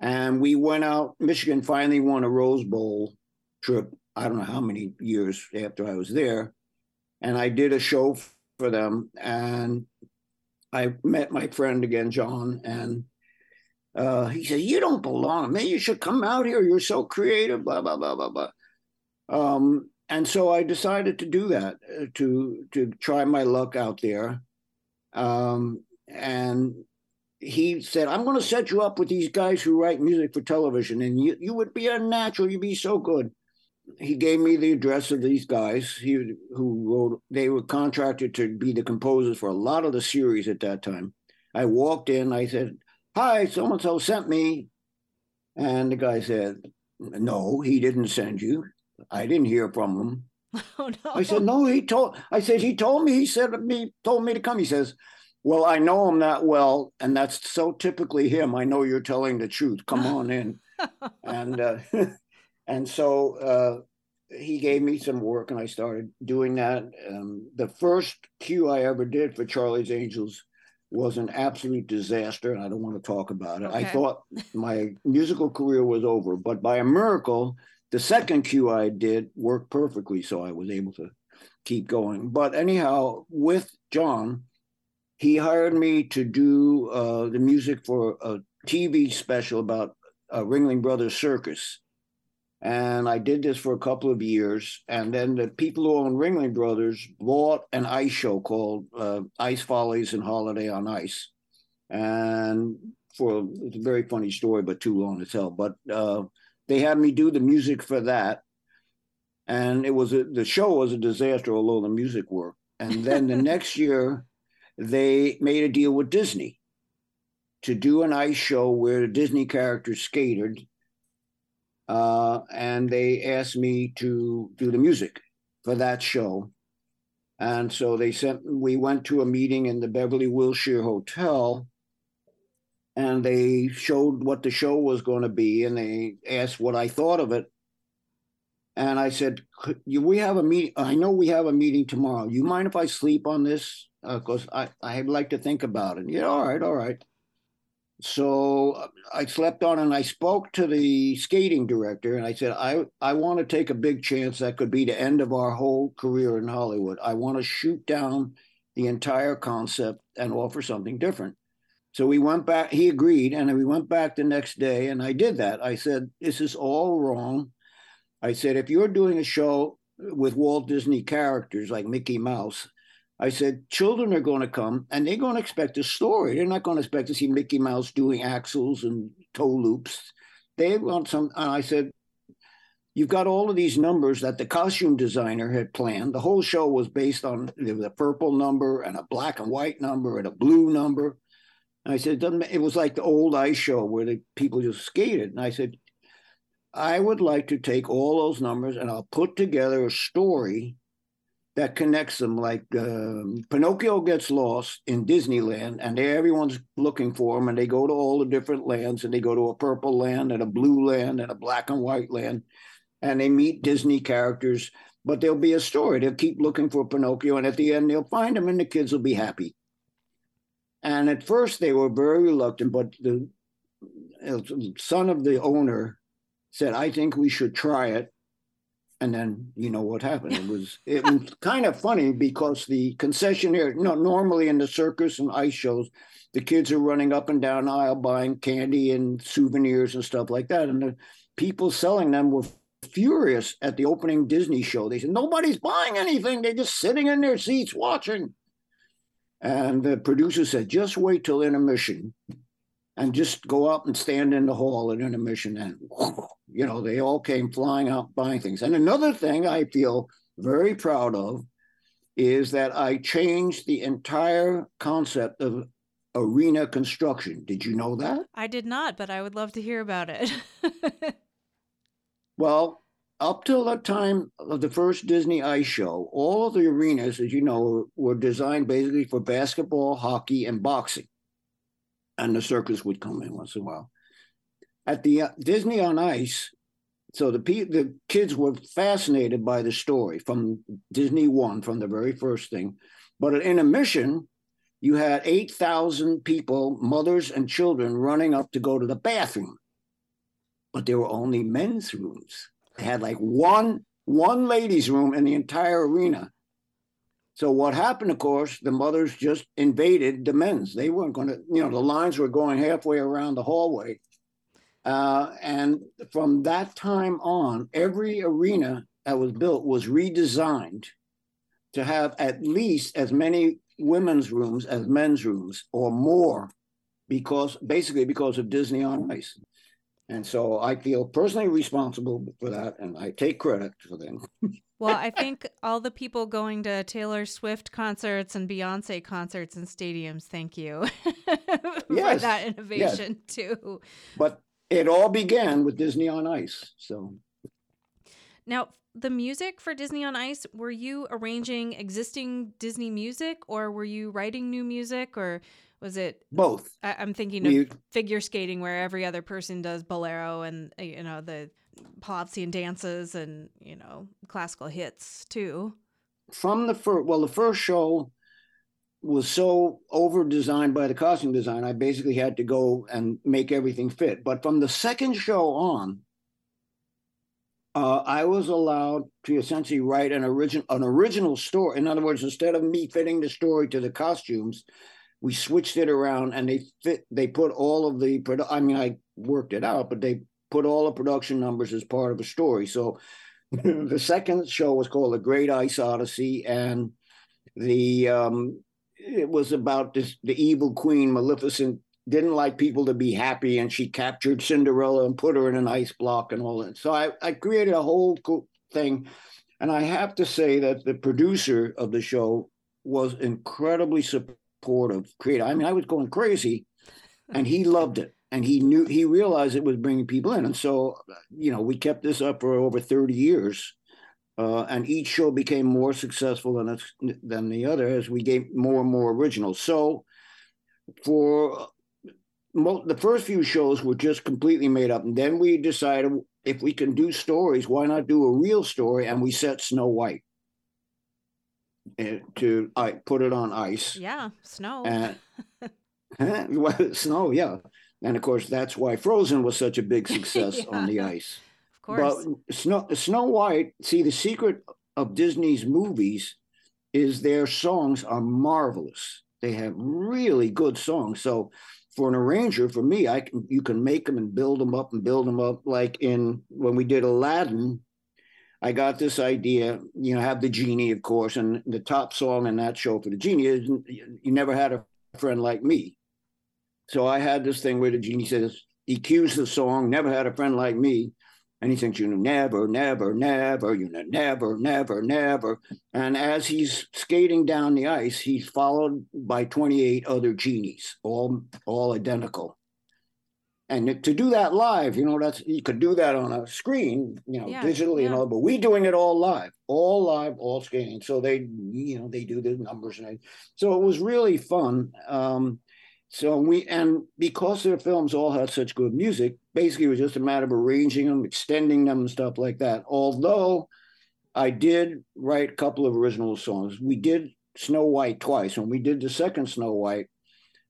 and we went out. Michigan finally won a Rose Bowl trip. I don't know how many years after I was there, and I did a show for them. And I met my friend again, John, and uh, he said, "You don't belong. Man, you should come out here. You're so creative." Blah blah blah blah blah. Um, and so I decided to do that uh, to to try my luck out there. Um, and he said, "I'm going to set you up with these guys who write music for television, and you you would be a natural. You'd be so good." He gave me the address of these guys. He who wrote. They were contracted to be the composers for a lot of the series at that time. I walked in. I said, hi, so and so sent me. And the guy said, no, he didn't send you. I didn't hear from him. [laughs] Oh, no. I said, no, he told, I said, he told me, he said, me, told me to come. He says, well, I know him that well. And that's so typically him. I know you're telling the truth. Come [laughs] on in. [laughs] and, uh, and so, uh, he gave me some work and I started doing that. Um, the first cue I ever did for Charlie's Angels was an absolute disaster, and I don't want to talk about it. Okay. I thought my musical career was over, but by a miracle, the second cue I did worked perfectly, so I was able to keep going. But anyhow, with John, he hired me to do uh, the music for a TV special about a Ringling Brothers Circus. And I did this for a couple of years. And then the people who own Ringling Brothers bought an ice show called uh, Ice Follies and Holiday on Ice. And for it's a very funny story, but too long to tell. But uh, they had me do the music for that. And it was a, the show was a disaster, although the music worked. And then the [laughs] next year, they made a deal with Disney to do an ice show where the Disney characters skated uh, and they asked me to do the music for that show. And so they sent, we went to a meeting in the Beverly Wilshire Hotel and they showed what the show was going to be and they asked what I thought of it. And I said, we have a meeting. I know we have a meeting tomorrow. You mind if I sleep on this? Because uh, I, I'd like to think about it. Yeah, all right, all right. So uh, I slept on and I spoke to the skating director and I said, I, I want to take a big chance that could be the end of our whole career in Hollywood. I want to shoot down the entire concept and offer something different. So we went back, he agreed, and we went back the next day and I did that. I said, This is all wrong. I said, If you're doing a show with Walt Disney characters like Mickey Mouse, I said, children are going to come and they're going to expect a story. They're not going to expect to see Mickey Mouse doing axels and toe loops. They want some. And I said, you've got all of these numbers that the costume designer had planned. The whole show was based on the purple number and a black and white number and a blue number. And I said, it, it was like the old ice show where the people just skated. And I said, I would like to take all those numbers and I'll put together a story that connects them. Like um, Pinocchio gets lost in Disneyland, and everyone's looking for him, and they go to all the different lands, and they go to a purple land and a blue land and a black and white land, and they meet Disney characters. But there'll be a story. They'll keep looking for Pinocchio, and at the end, they'll find him, and the kids will be happy. And at first, they were very reluctant, but the son of the owner said, "I think we should try it." And then you know what happened. It was it was [laughs] kind of funny because the concessionaire, you know, normally in the circus and ice shows, the kids are running up and down aisle buying candy and souvenirs and stuff like that, and the people selling them were furious at the opening Disney show. They said nobody's buying anything; they're just sitting in their seats watching. And the producer said, "Just wait till intermission." and just go up and stand in the hall at intermission and [laughs] you know they all came flying out buying things. And another thing i feel very proud of is that i changed the entire concept of arena construction. Did you know that? I did not but i would love to hear about it. [laughs] Well up till the time of the first disney ice show all of the arenas as you know were designed basically for basketball hockey and boxing. And the circus would come in once in a while. At the uh, Disney on Ice. So the the kids were fascinated by the story from Disney One, from the very first thing. But at intermission, you had eight thousand people, mothers and children, running up to go to the bathroom. But there were only men's rooms. They had like one one ladies' room in the entire arena. So what happened, of course, the mothers just invaded the men's. They weren't going to, you know, the lines were going halfway around the hallway. Uh, and from that time on, every arena that was built was redesigned to have at least as many women's rooms as men's rooms or more because basically because of Disney on Ice. And so I feel personally responsible for that and I take credit for them. [laughs] well, I think all the people going to Taylor Swift concerts and Beyonce concerts and stadiums, thank you [laughs] for yes, that innovation yes. too. But it all began with Disney on Ice. So now, the music for Disney on Ice, were you arranging existing Disney music or were you writing new music or was it both? I, am thinking we, of figure skating where every other person does bolero and uh, you know the Polovtsian dances and you know classical hits too. From the first, well, the first show was so over designed by the costume design, I basically had to go and make everything fit. But from the second show on, uh, I was allowed to essentially write an original an original story. In other words, instead of me fitting the story to the costumes, we switched it around and they fit they put all of the i mean i worked it out but they put all the production numbers as part of a story so [laughs] the second show was called the great ice odyssey and the um it was about this the evil queen maleficent didn't like people to be happy and she captured cinderella and put her in an ice block and all that so i i created a whole cool thing and i have to say that the producer of the show was incredibly supportive creator. I mean, I was going crazy, and he loved it, and he knew he realized it was bringing people in, and so you know we kept this up for over thirty years, uh, and each show became more successful than than the other as we gave more and more originals. So for the first few shows were just completely made up, and then we decided if we can do stories, why not do a real story? And we set Snow White to I put it on ice. Yeah, snow. And, [laughs] [laughs] well, snow, yeah. And of course, that's why Frozen was such a big success [laughs] yeah. on the ice. Course. But Snow, Snow White, see, the secret of Disney's movies is their songs are marvelous. They have really good songs. So for an arranger, for me, I can you can make them and build them up and build them up. Like in when we did Aladdin, I got this idea, you know, have the genie, of course, and the top song in that show for the genie is "You Never Had a Friend Like Me." So I had this thing where the genie says he cues the song "Never Had a Friend Like Me," and he thinks, you know, never, never, never, you know, never, never, never. And as he's skating down the ice, he's followed by 28 other genies, all all identical and to do that live, you know, that's you could do that on a screen, you know, yeah, digitally yeah. and all, but we doing it all live, all live, all skating. So they, you know, they do the numbers and so it was really fun. Um, so we and because their films all had such good music, basically it was just a matter of arranging them, extending them, and stuff like that. Although I did write a couple of original songs. We did Snow White twice. When we did the second Snow White,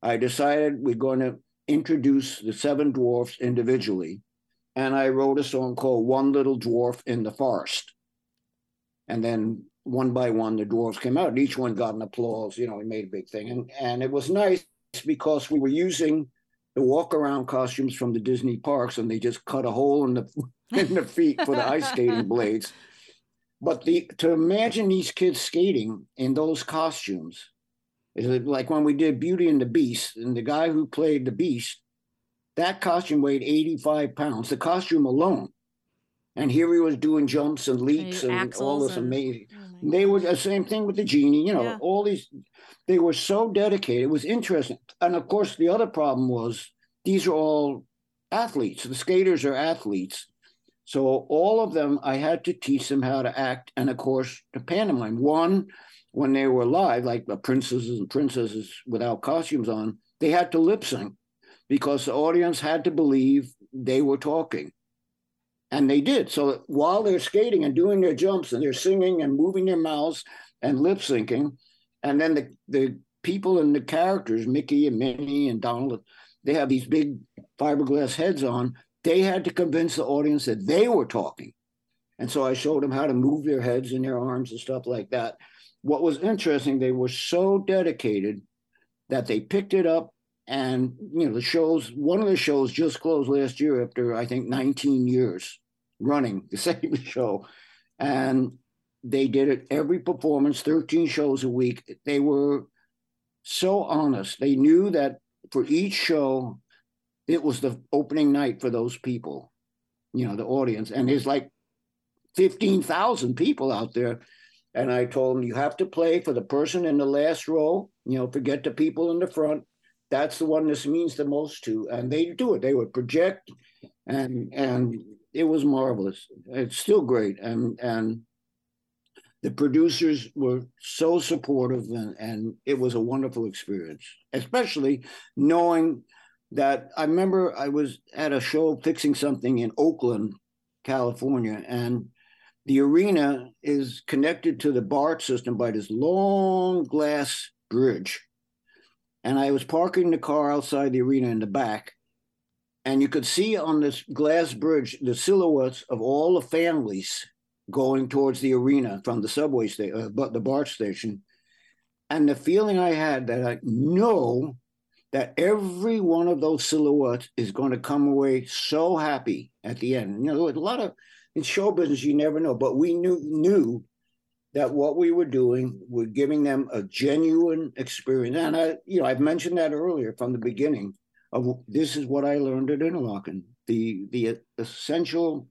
I decided we're going to introduce the seven dwarfs individually. And I wrote a song called One Little Dwarf in the Forest. And then one by one, the dwarfs came out. And each one got an applause. You know, we made a big thing. And, and it was nice because we were using the walk around costumes from the Disney parks and they just cut a hole in the, [laughs] in the feet for the ice skating blades. But the to imagine these kids skating in those costumes is like when we did Beauty and the Beast, and the guy who played the Beast, that costume weighed 85 pounds, the costume alone. And here he was doing jumps and leaps and, and all this amazing. Oh they were the same thing with the genie, you know, yeah. all these, they were so dedicated. It was interesting. And of course, the other problem was these are all athletes. The skaters are athletes. So all of them, I had to teach them how to act. And of course, the pantomime. One, when they were live, like the princesses and princesses without costumes on, they had to lip sync because the audience had to believe they were talking. And they did. So while they're skating and doing their jumps and they're singing and moving their mouths and lip syncing, and then the, the people and the characters, Mickey and Minnie and Donald, they have these big fiberglass heads on. They had to convince the audience that they were talking. And so I showed them how to move their heads and their arms and stuff like that. What was interesting, they were so dedicated that they picked it up and you know the shows one of the shows just closed last year after i think 19 years running the [laughs] same show and they did it every performance 13 shows a week. They were so honest. They knew that for each show it was the opening night for those people you know the audience. And there's like 15,000 people out there. And i told them you have to play for the person in the last row. You know forget the people in the front. That's the one this means the most to. And they do it. They would project and and it was marvelous. It's still great. And and the producers were so supportive and and it was a wonderful experience especially knowing that i remember i was at a show fixing something in oakland california and the arena is connected to the BART system by this long glass bridge and I was parking the car outside the arena in the back. And you could see on this glass bridge the silhouettes of all the families going towards the arena from the subway station, uh, but the BART station. And the feeling I had that I know that every one of those silhouettes is going to come away so happy at the end. You know, a lot of in show business you never know, but we knew knew that what we were doing, we're giving them a genuine experience. And I, you know, I've mentioned that earlier from the beginning of this is what I learned at Interlochen. The the essential,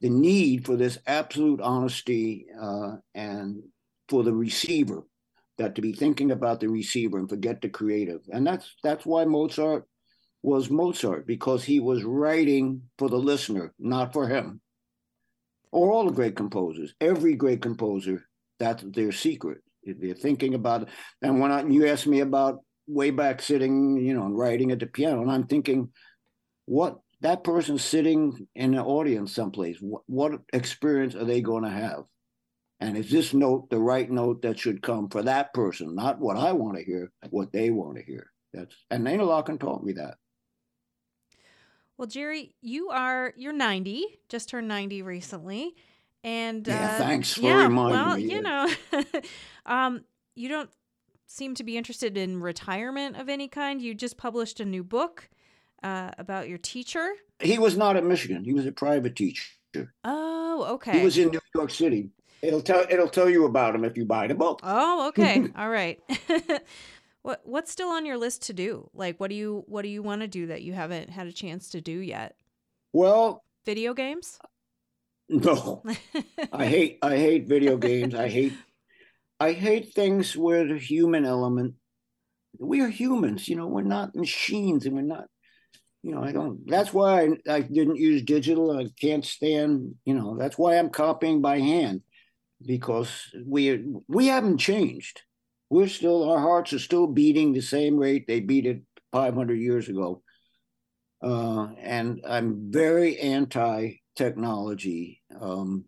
the need for this absolute honesty uh, and for the receiver, that to be thinking about the receiver and forget the creative. And that's that's why Mozart was Mozart, because he was writing for the listener, not for him. Or all the great composers, every great composer that's their secret. If they're thinking about it. And when I, you asked me about way back sitting, you know, and writing at the piano, and I'm thinking, what that person sitting in the audience someplace, what, what experience are they going to have? And is this note the right note that should come for that person, not what I want to hear, what they want to hear? That's and Interlochen taught me that. Well, Jerry, you are you're 90, just turned 90 recently. And yeah, uh, thanks for yeah, reminding well, me. you know, [laughs] um, you don't seem to be interested in retirement of any kind. You just published a new book uh, about your teacher. He was not at Michigan. He was a private teacher. Oh, okay. He was in New York City. It'll tell it'll tell you about him if you buy the book. Oh, okay. [laughs] All right. [laughs] what what's still on your list to do? Like what do you what do you want to do that you haven't had a chance to do yet? Well, Video games? [laughs] no. I hate I hate video games. I hate I hate things where the human element. We are humans, you know. We're not machines, and we're not. You know, I don't. That's why I, I didn't use digital. I can't stand. You know, that's why I'm copying by hand, because we we haven't changed. We're still our hearts are still beating the same rate they beat it 500 years ago. Uh, and I'm very anti technology. Um,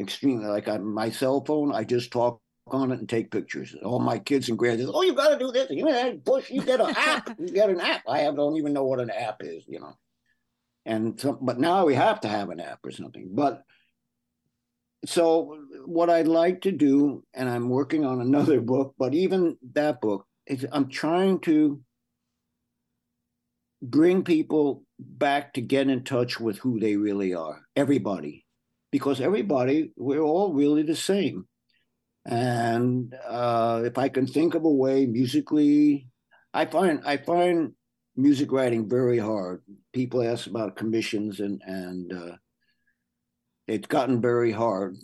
extremely like I, my cell phone, I just talk on it and take pictures. All my kids and grandkids, oh, you got to do this. You know, push. You get an app. You get an app. I don't even know what an app is. You know, and so, but now we have to have an app or something. But so what I'd like to do, and I'm working on another [laughs] book, but even that book, is I'm trying to bring people back to get in touch with who they really are everybody because everybody we're all really the same and uh, if i can think of a way musically i find i find music writing very hard. People ask about commissions and and uh, it's gotten very hard.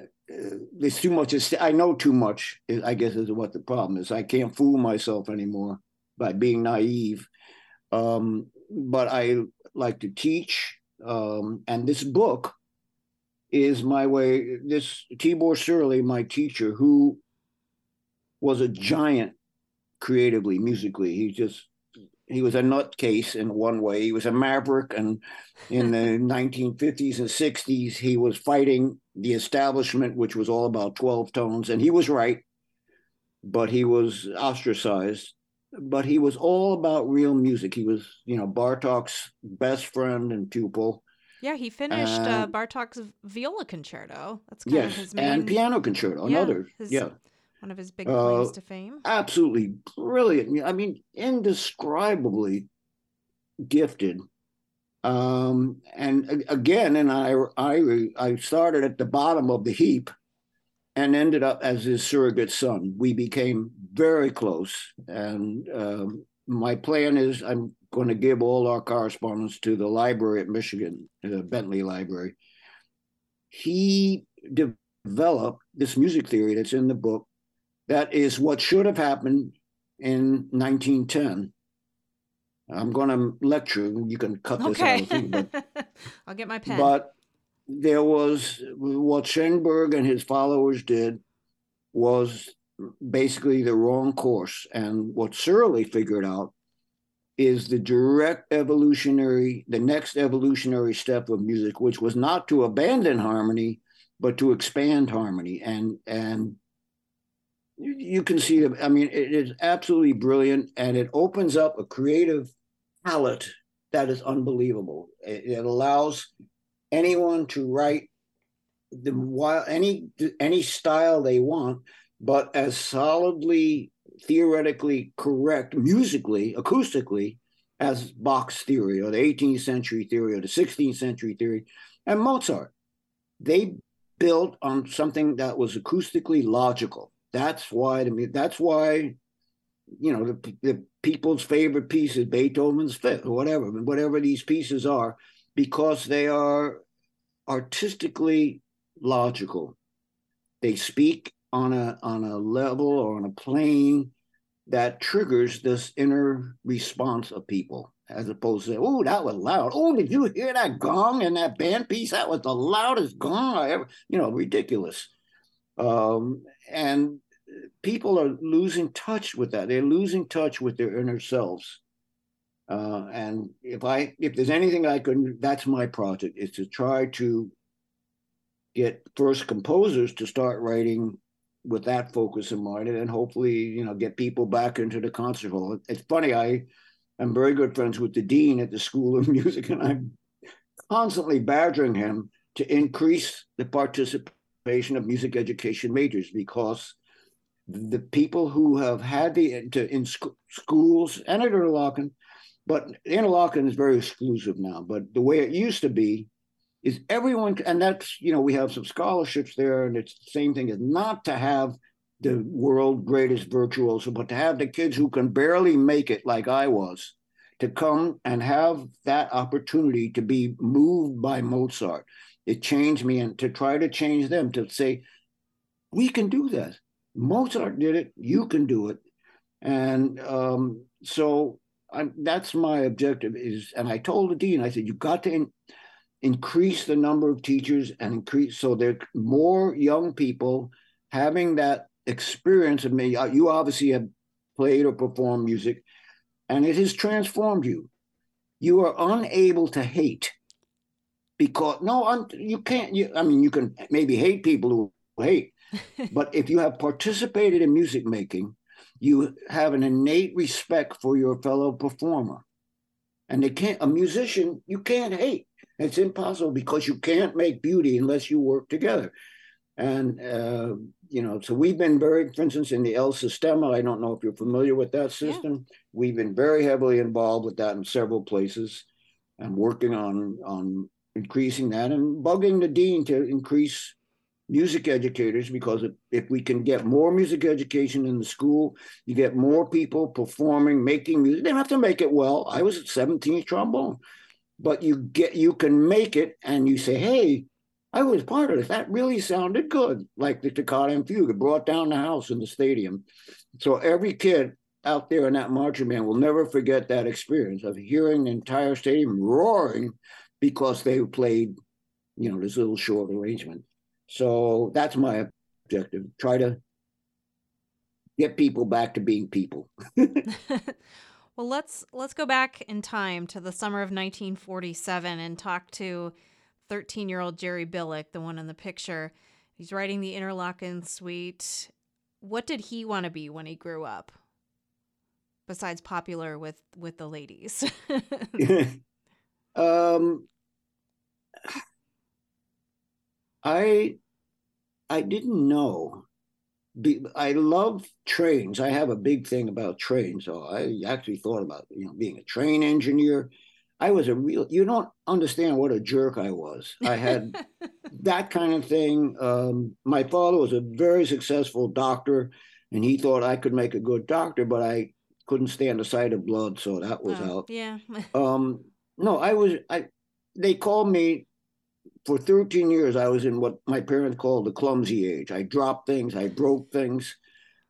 Uh, there's too much i know too much i guess is what the problem is. I can't fool myself anymore by being naive. Um, but I like to teach. Um, and this book is my way. This Tibor Serly, my teacher, who was a giant creatively, musically. He just he was a nutcase in one way. He was a maverick, and in the [laughs] 1950s and 60s, he was fighting the establishment, which was all about 12 tones, and he was right, but he was ostracized. But he was all about real music. He was, you know, Bartok's best friend and pupil. Yeah, he finished uh, Bartok's viola concerto. That's kind yes, of his main and piano concerto, Yeah, another. his- yeah, one of his big Uh, claims to fame. absolutely brilliant. I mean, indescribably gifted. Um, and again, and I, I, I started at the bottom of the heap, and ended up as his surrogate son. We became very close, and um, my plan is I'm going to give all our correspondence to the library at Michigan, the Bentley Library. He developed this music theory that's in the book that is what should have happened in 1910. I'm going to lecture. You can cut this Okay. out. [laughs] but I'll get my pen. but there was what Schoenberg and his followers did was basically the wrong course. And what Serly figured out is the direct evolutionary, the next evolutionary step of music, which was not to abandon harmony, but to expand harmony. And and you can see, I mean, it is absolutely brilliant, and it opens up a creative palette that is unbelievable. It, it allows anyone to write the while any any style they want, but as solidly theoretically correct musically, acoustically, as Bach's theory or the 18th century theory or the 16th century theory, and Mozart. They built on something that was acoustically logical. That's why the that's why you know the, the people's favorite piece is Beethoven's Fifth or whatever, whatever these pieces are, because they are artistically logical. They speak on a on a level or on a plane that triggers this inner response of people, as opposed to oh that was loud. Oh, did you hear that gong in that band piece? That was the loudest gong I ever. You know, ridiculous. Um, and people are losing touch with that. They're losing touch with their inner selves. Uh, and if I if there's anything I can, that's my project is to try to get first composers to start writing with that focus in mind, and hopefully you know get people back into the concert hall. It's funny, I am very good friends with the dean at the School of [laughs] Music, and I'm constantly badgering him to increase the participation of music education majors because the people who have had the to, in sc- schools and at Interlochen, but Interlochen is very exclusive now. But the way it used to be is everyone, and that's you know we have some scholarships there, and it's the same thing. as not to have the world greatest virtuoso, but to have the kids who can barely make it, like I was, to come and have that opportunity to be moved by Mozart. It changed me, and to try to change them to say, we can do this. Mozart did it. You can do it. And um, so I'm, that's my objective is, and I told the dean, I said, you've got to increase the number of teachers and increase so there are more young people having that experience of me. Uh, you obviously have played or performed music, and it has transformed you. You are unable to hate because no, I'm, you can't. You, I mean, you can maybe hate people who hate, [laughs] but if you have participated in music making, you have an innate respect for your fellow performer. And they can't, a musician, you can't hate. It's impossible because you can't make beauty unless you work together. And, uh, you know, so we've been very, for instance, in the El Sistema, I don't know if you're familiar with that system. We've been very heavily involved with that in several places and working on, on increasing that and bugging the dean to increase music educators because if, if we can get more music education in the school, you get more people performing, making music. They don't have to make it well. I was at 17th trombone, but you get you can make it and you say, hey, I was part of it. That really sounded good, like the Toccata and Fugue. It brought down the house in the stadium. So every kid out there in that marching band will never forget that experience of hearing the entire stadium roaring because they played, you know, this little short arrangement. So that's my objective. Try to get people back to being people. [laughs] [laughs] Well, let's let's go back in time to the summer of 1947 and talk to 13-year-old Jerry Bilik, the one in the picture. He's writing the Interlochen Suite. What did he want to be when he grew up? Besides popular with with the ladies. [laughs] um I I didn't know I love trains. I have a big thing about trains. So I actually thought about you know being a train engineer. I was a real. You don't understand what a jerk I was. I had [laughs] that kind of thing. Um, my father was a very successful doctor, and he thought I could make a good doctor, but I couldn't stand the sight of blood, so that was oh, out. Yeah. [laughs] um, no, I was. I they called me for 13 years, I was in what my parents called the clumsy age. I dropped things, I broke things.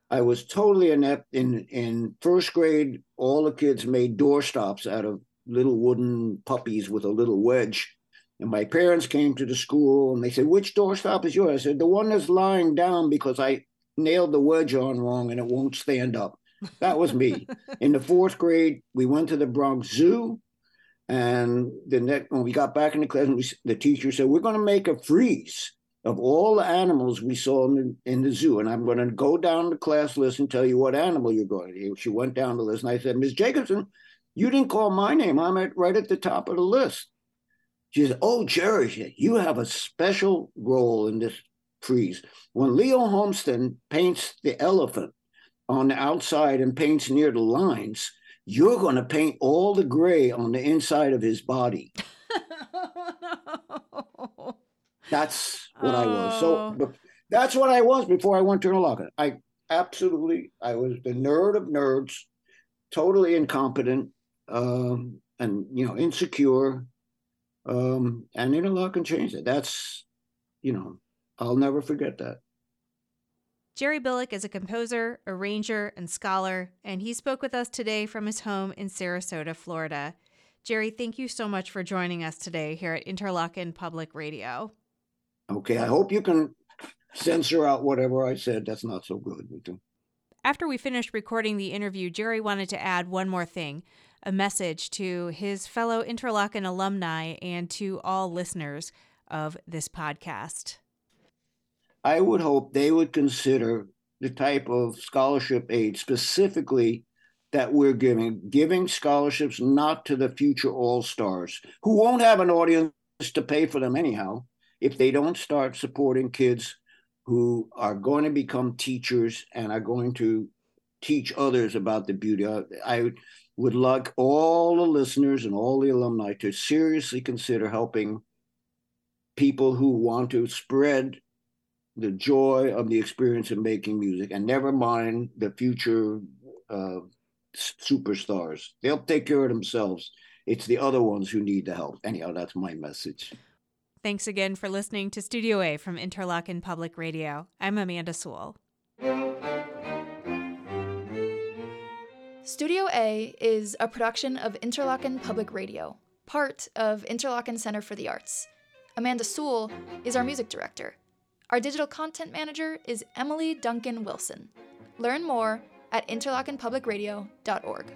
I was totally inept. In in first grade, all the kids made doorstops out of little wooden puppies with a little wedge. And my parents came to the school and they said, Which doorstop is yours? I said, The one that's lying down because I nailed the wedge on wrong and it won't stand up. That was me. [laughs] in the fourth grade, we went to the Bronx Zoo and the next, when we got back in the class, we, the teacher said, "We're going to make a frieze of all the animals we saw in the, in the zoo, and I'm going to go down the class list and tell you what animal you're going to." She went down the list, and I said, "Ms. Jacobson, you didn't call my name. I'm at, right at the top of the list." She said, "Oh, Jerry, you have a special role in this frieze. When Leo Homston paints the elephant on the outside and paints near the lines." You're going to paint all the gray on the inside of his body. [laughs] That's what oh. I was. So oh. that's what I was before I went to Interlochen. I absolutely, I was the nerd of nerds, totally incompetent, um, and you know, insecure. Um, and Interlochen changed it. That's, you know, I'll never forget that. Jerry Bilik is a composer, arranger, and scholar, and he spoke with us today from his home in Sarasota, Florida. Jerry, thank you so much for joining us today here at Interlochen Public Radio. Okay, I hope you can censor out whatever I said that's not so good. After we finished recording the interview, Jerry wanted to add one more thing a message to his fellow Interlochen alumni and to all listeners of this podcast. I would hope they would consider the type of scholarship aid specifically that we're giving, giving scholarships not to the future all stars who won't have an audience to pay for them anyhow if they don't start supporting kids who are going to become teachers and are going to teach others about the beauty. I would like all the listeners and all the alumni to seriously consider helping people who want to spread the joy of the experience of making music and never mind the future uh, superstars. They'll take care of themselves. It's the other ones who need the help. Anyhow, that's my message. Thanks again for listening to Studio A from Interlochen Public Radio. I'm Amanda Sewell. Studio A is a production of Interlochen Public Radio, part of Interlochen Center for the Arts. Amanda Sewell is our music director. Our digital content manager is Emily Duncan Wilson. Learn more at interlochenpublicradio.org.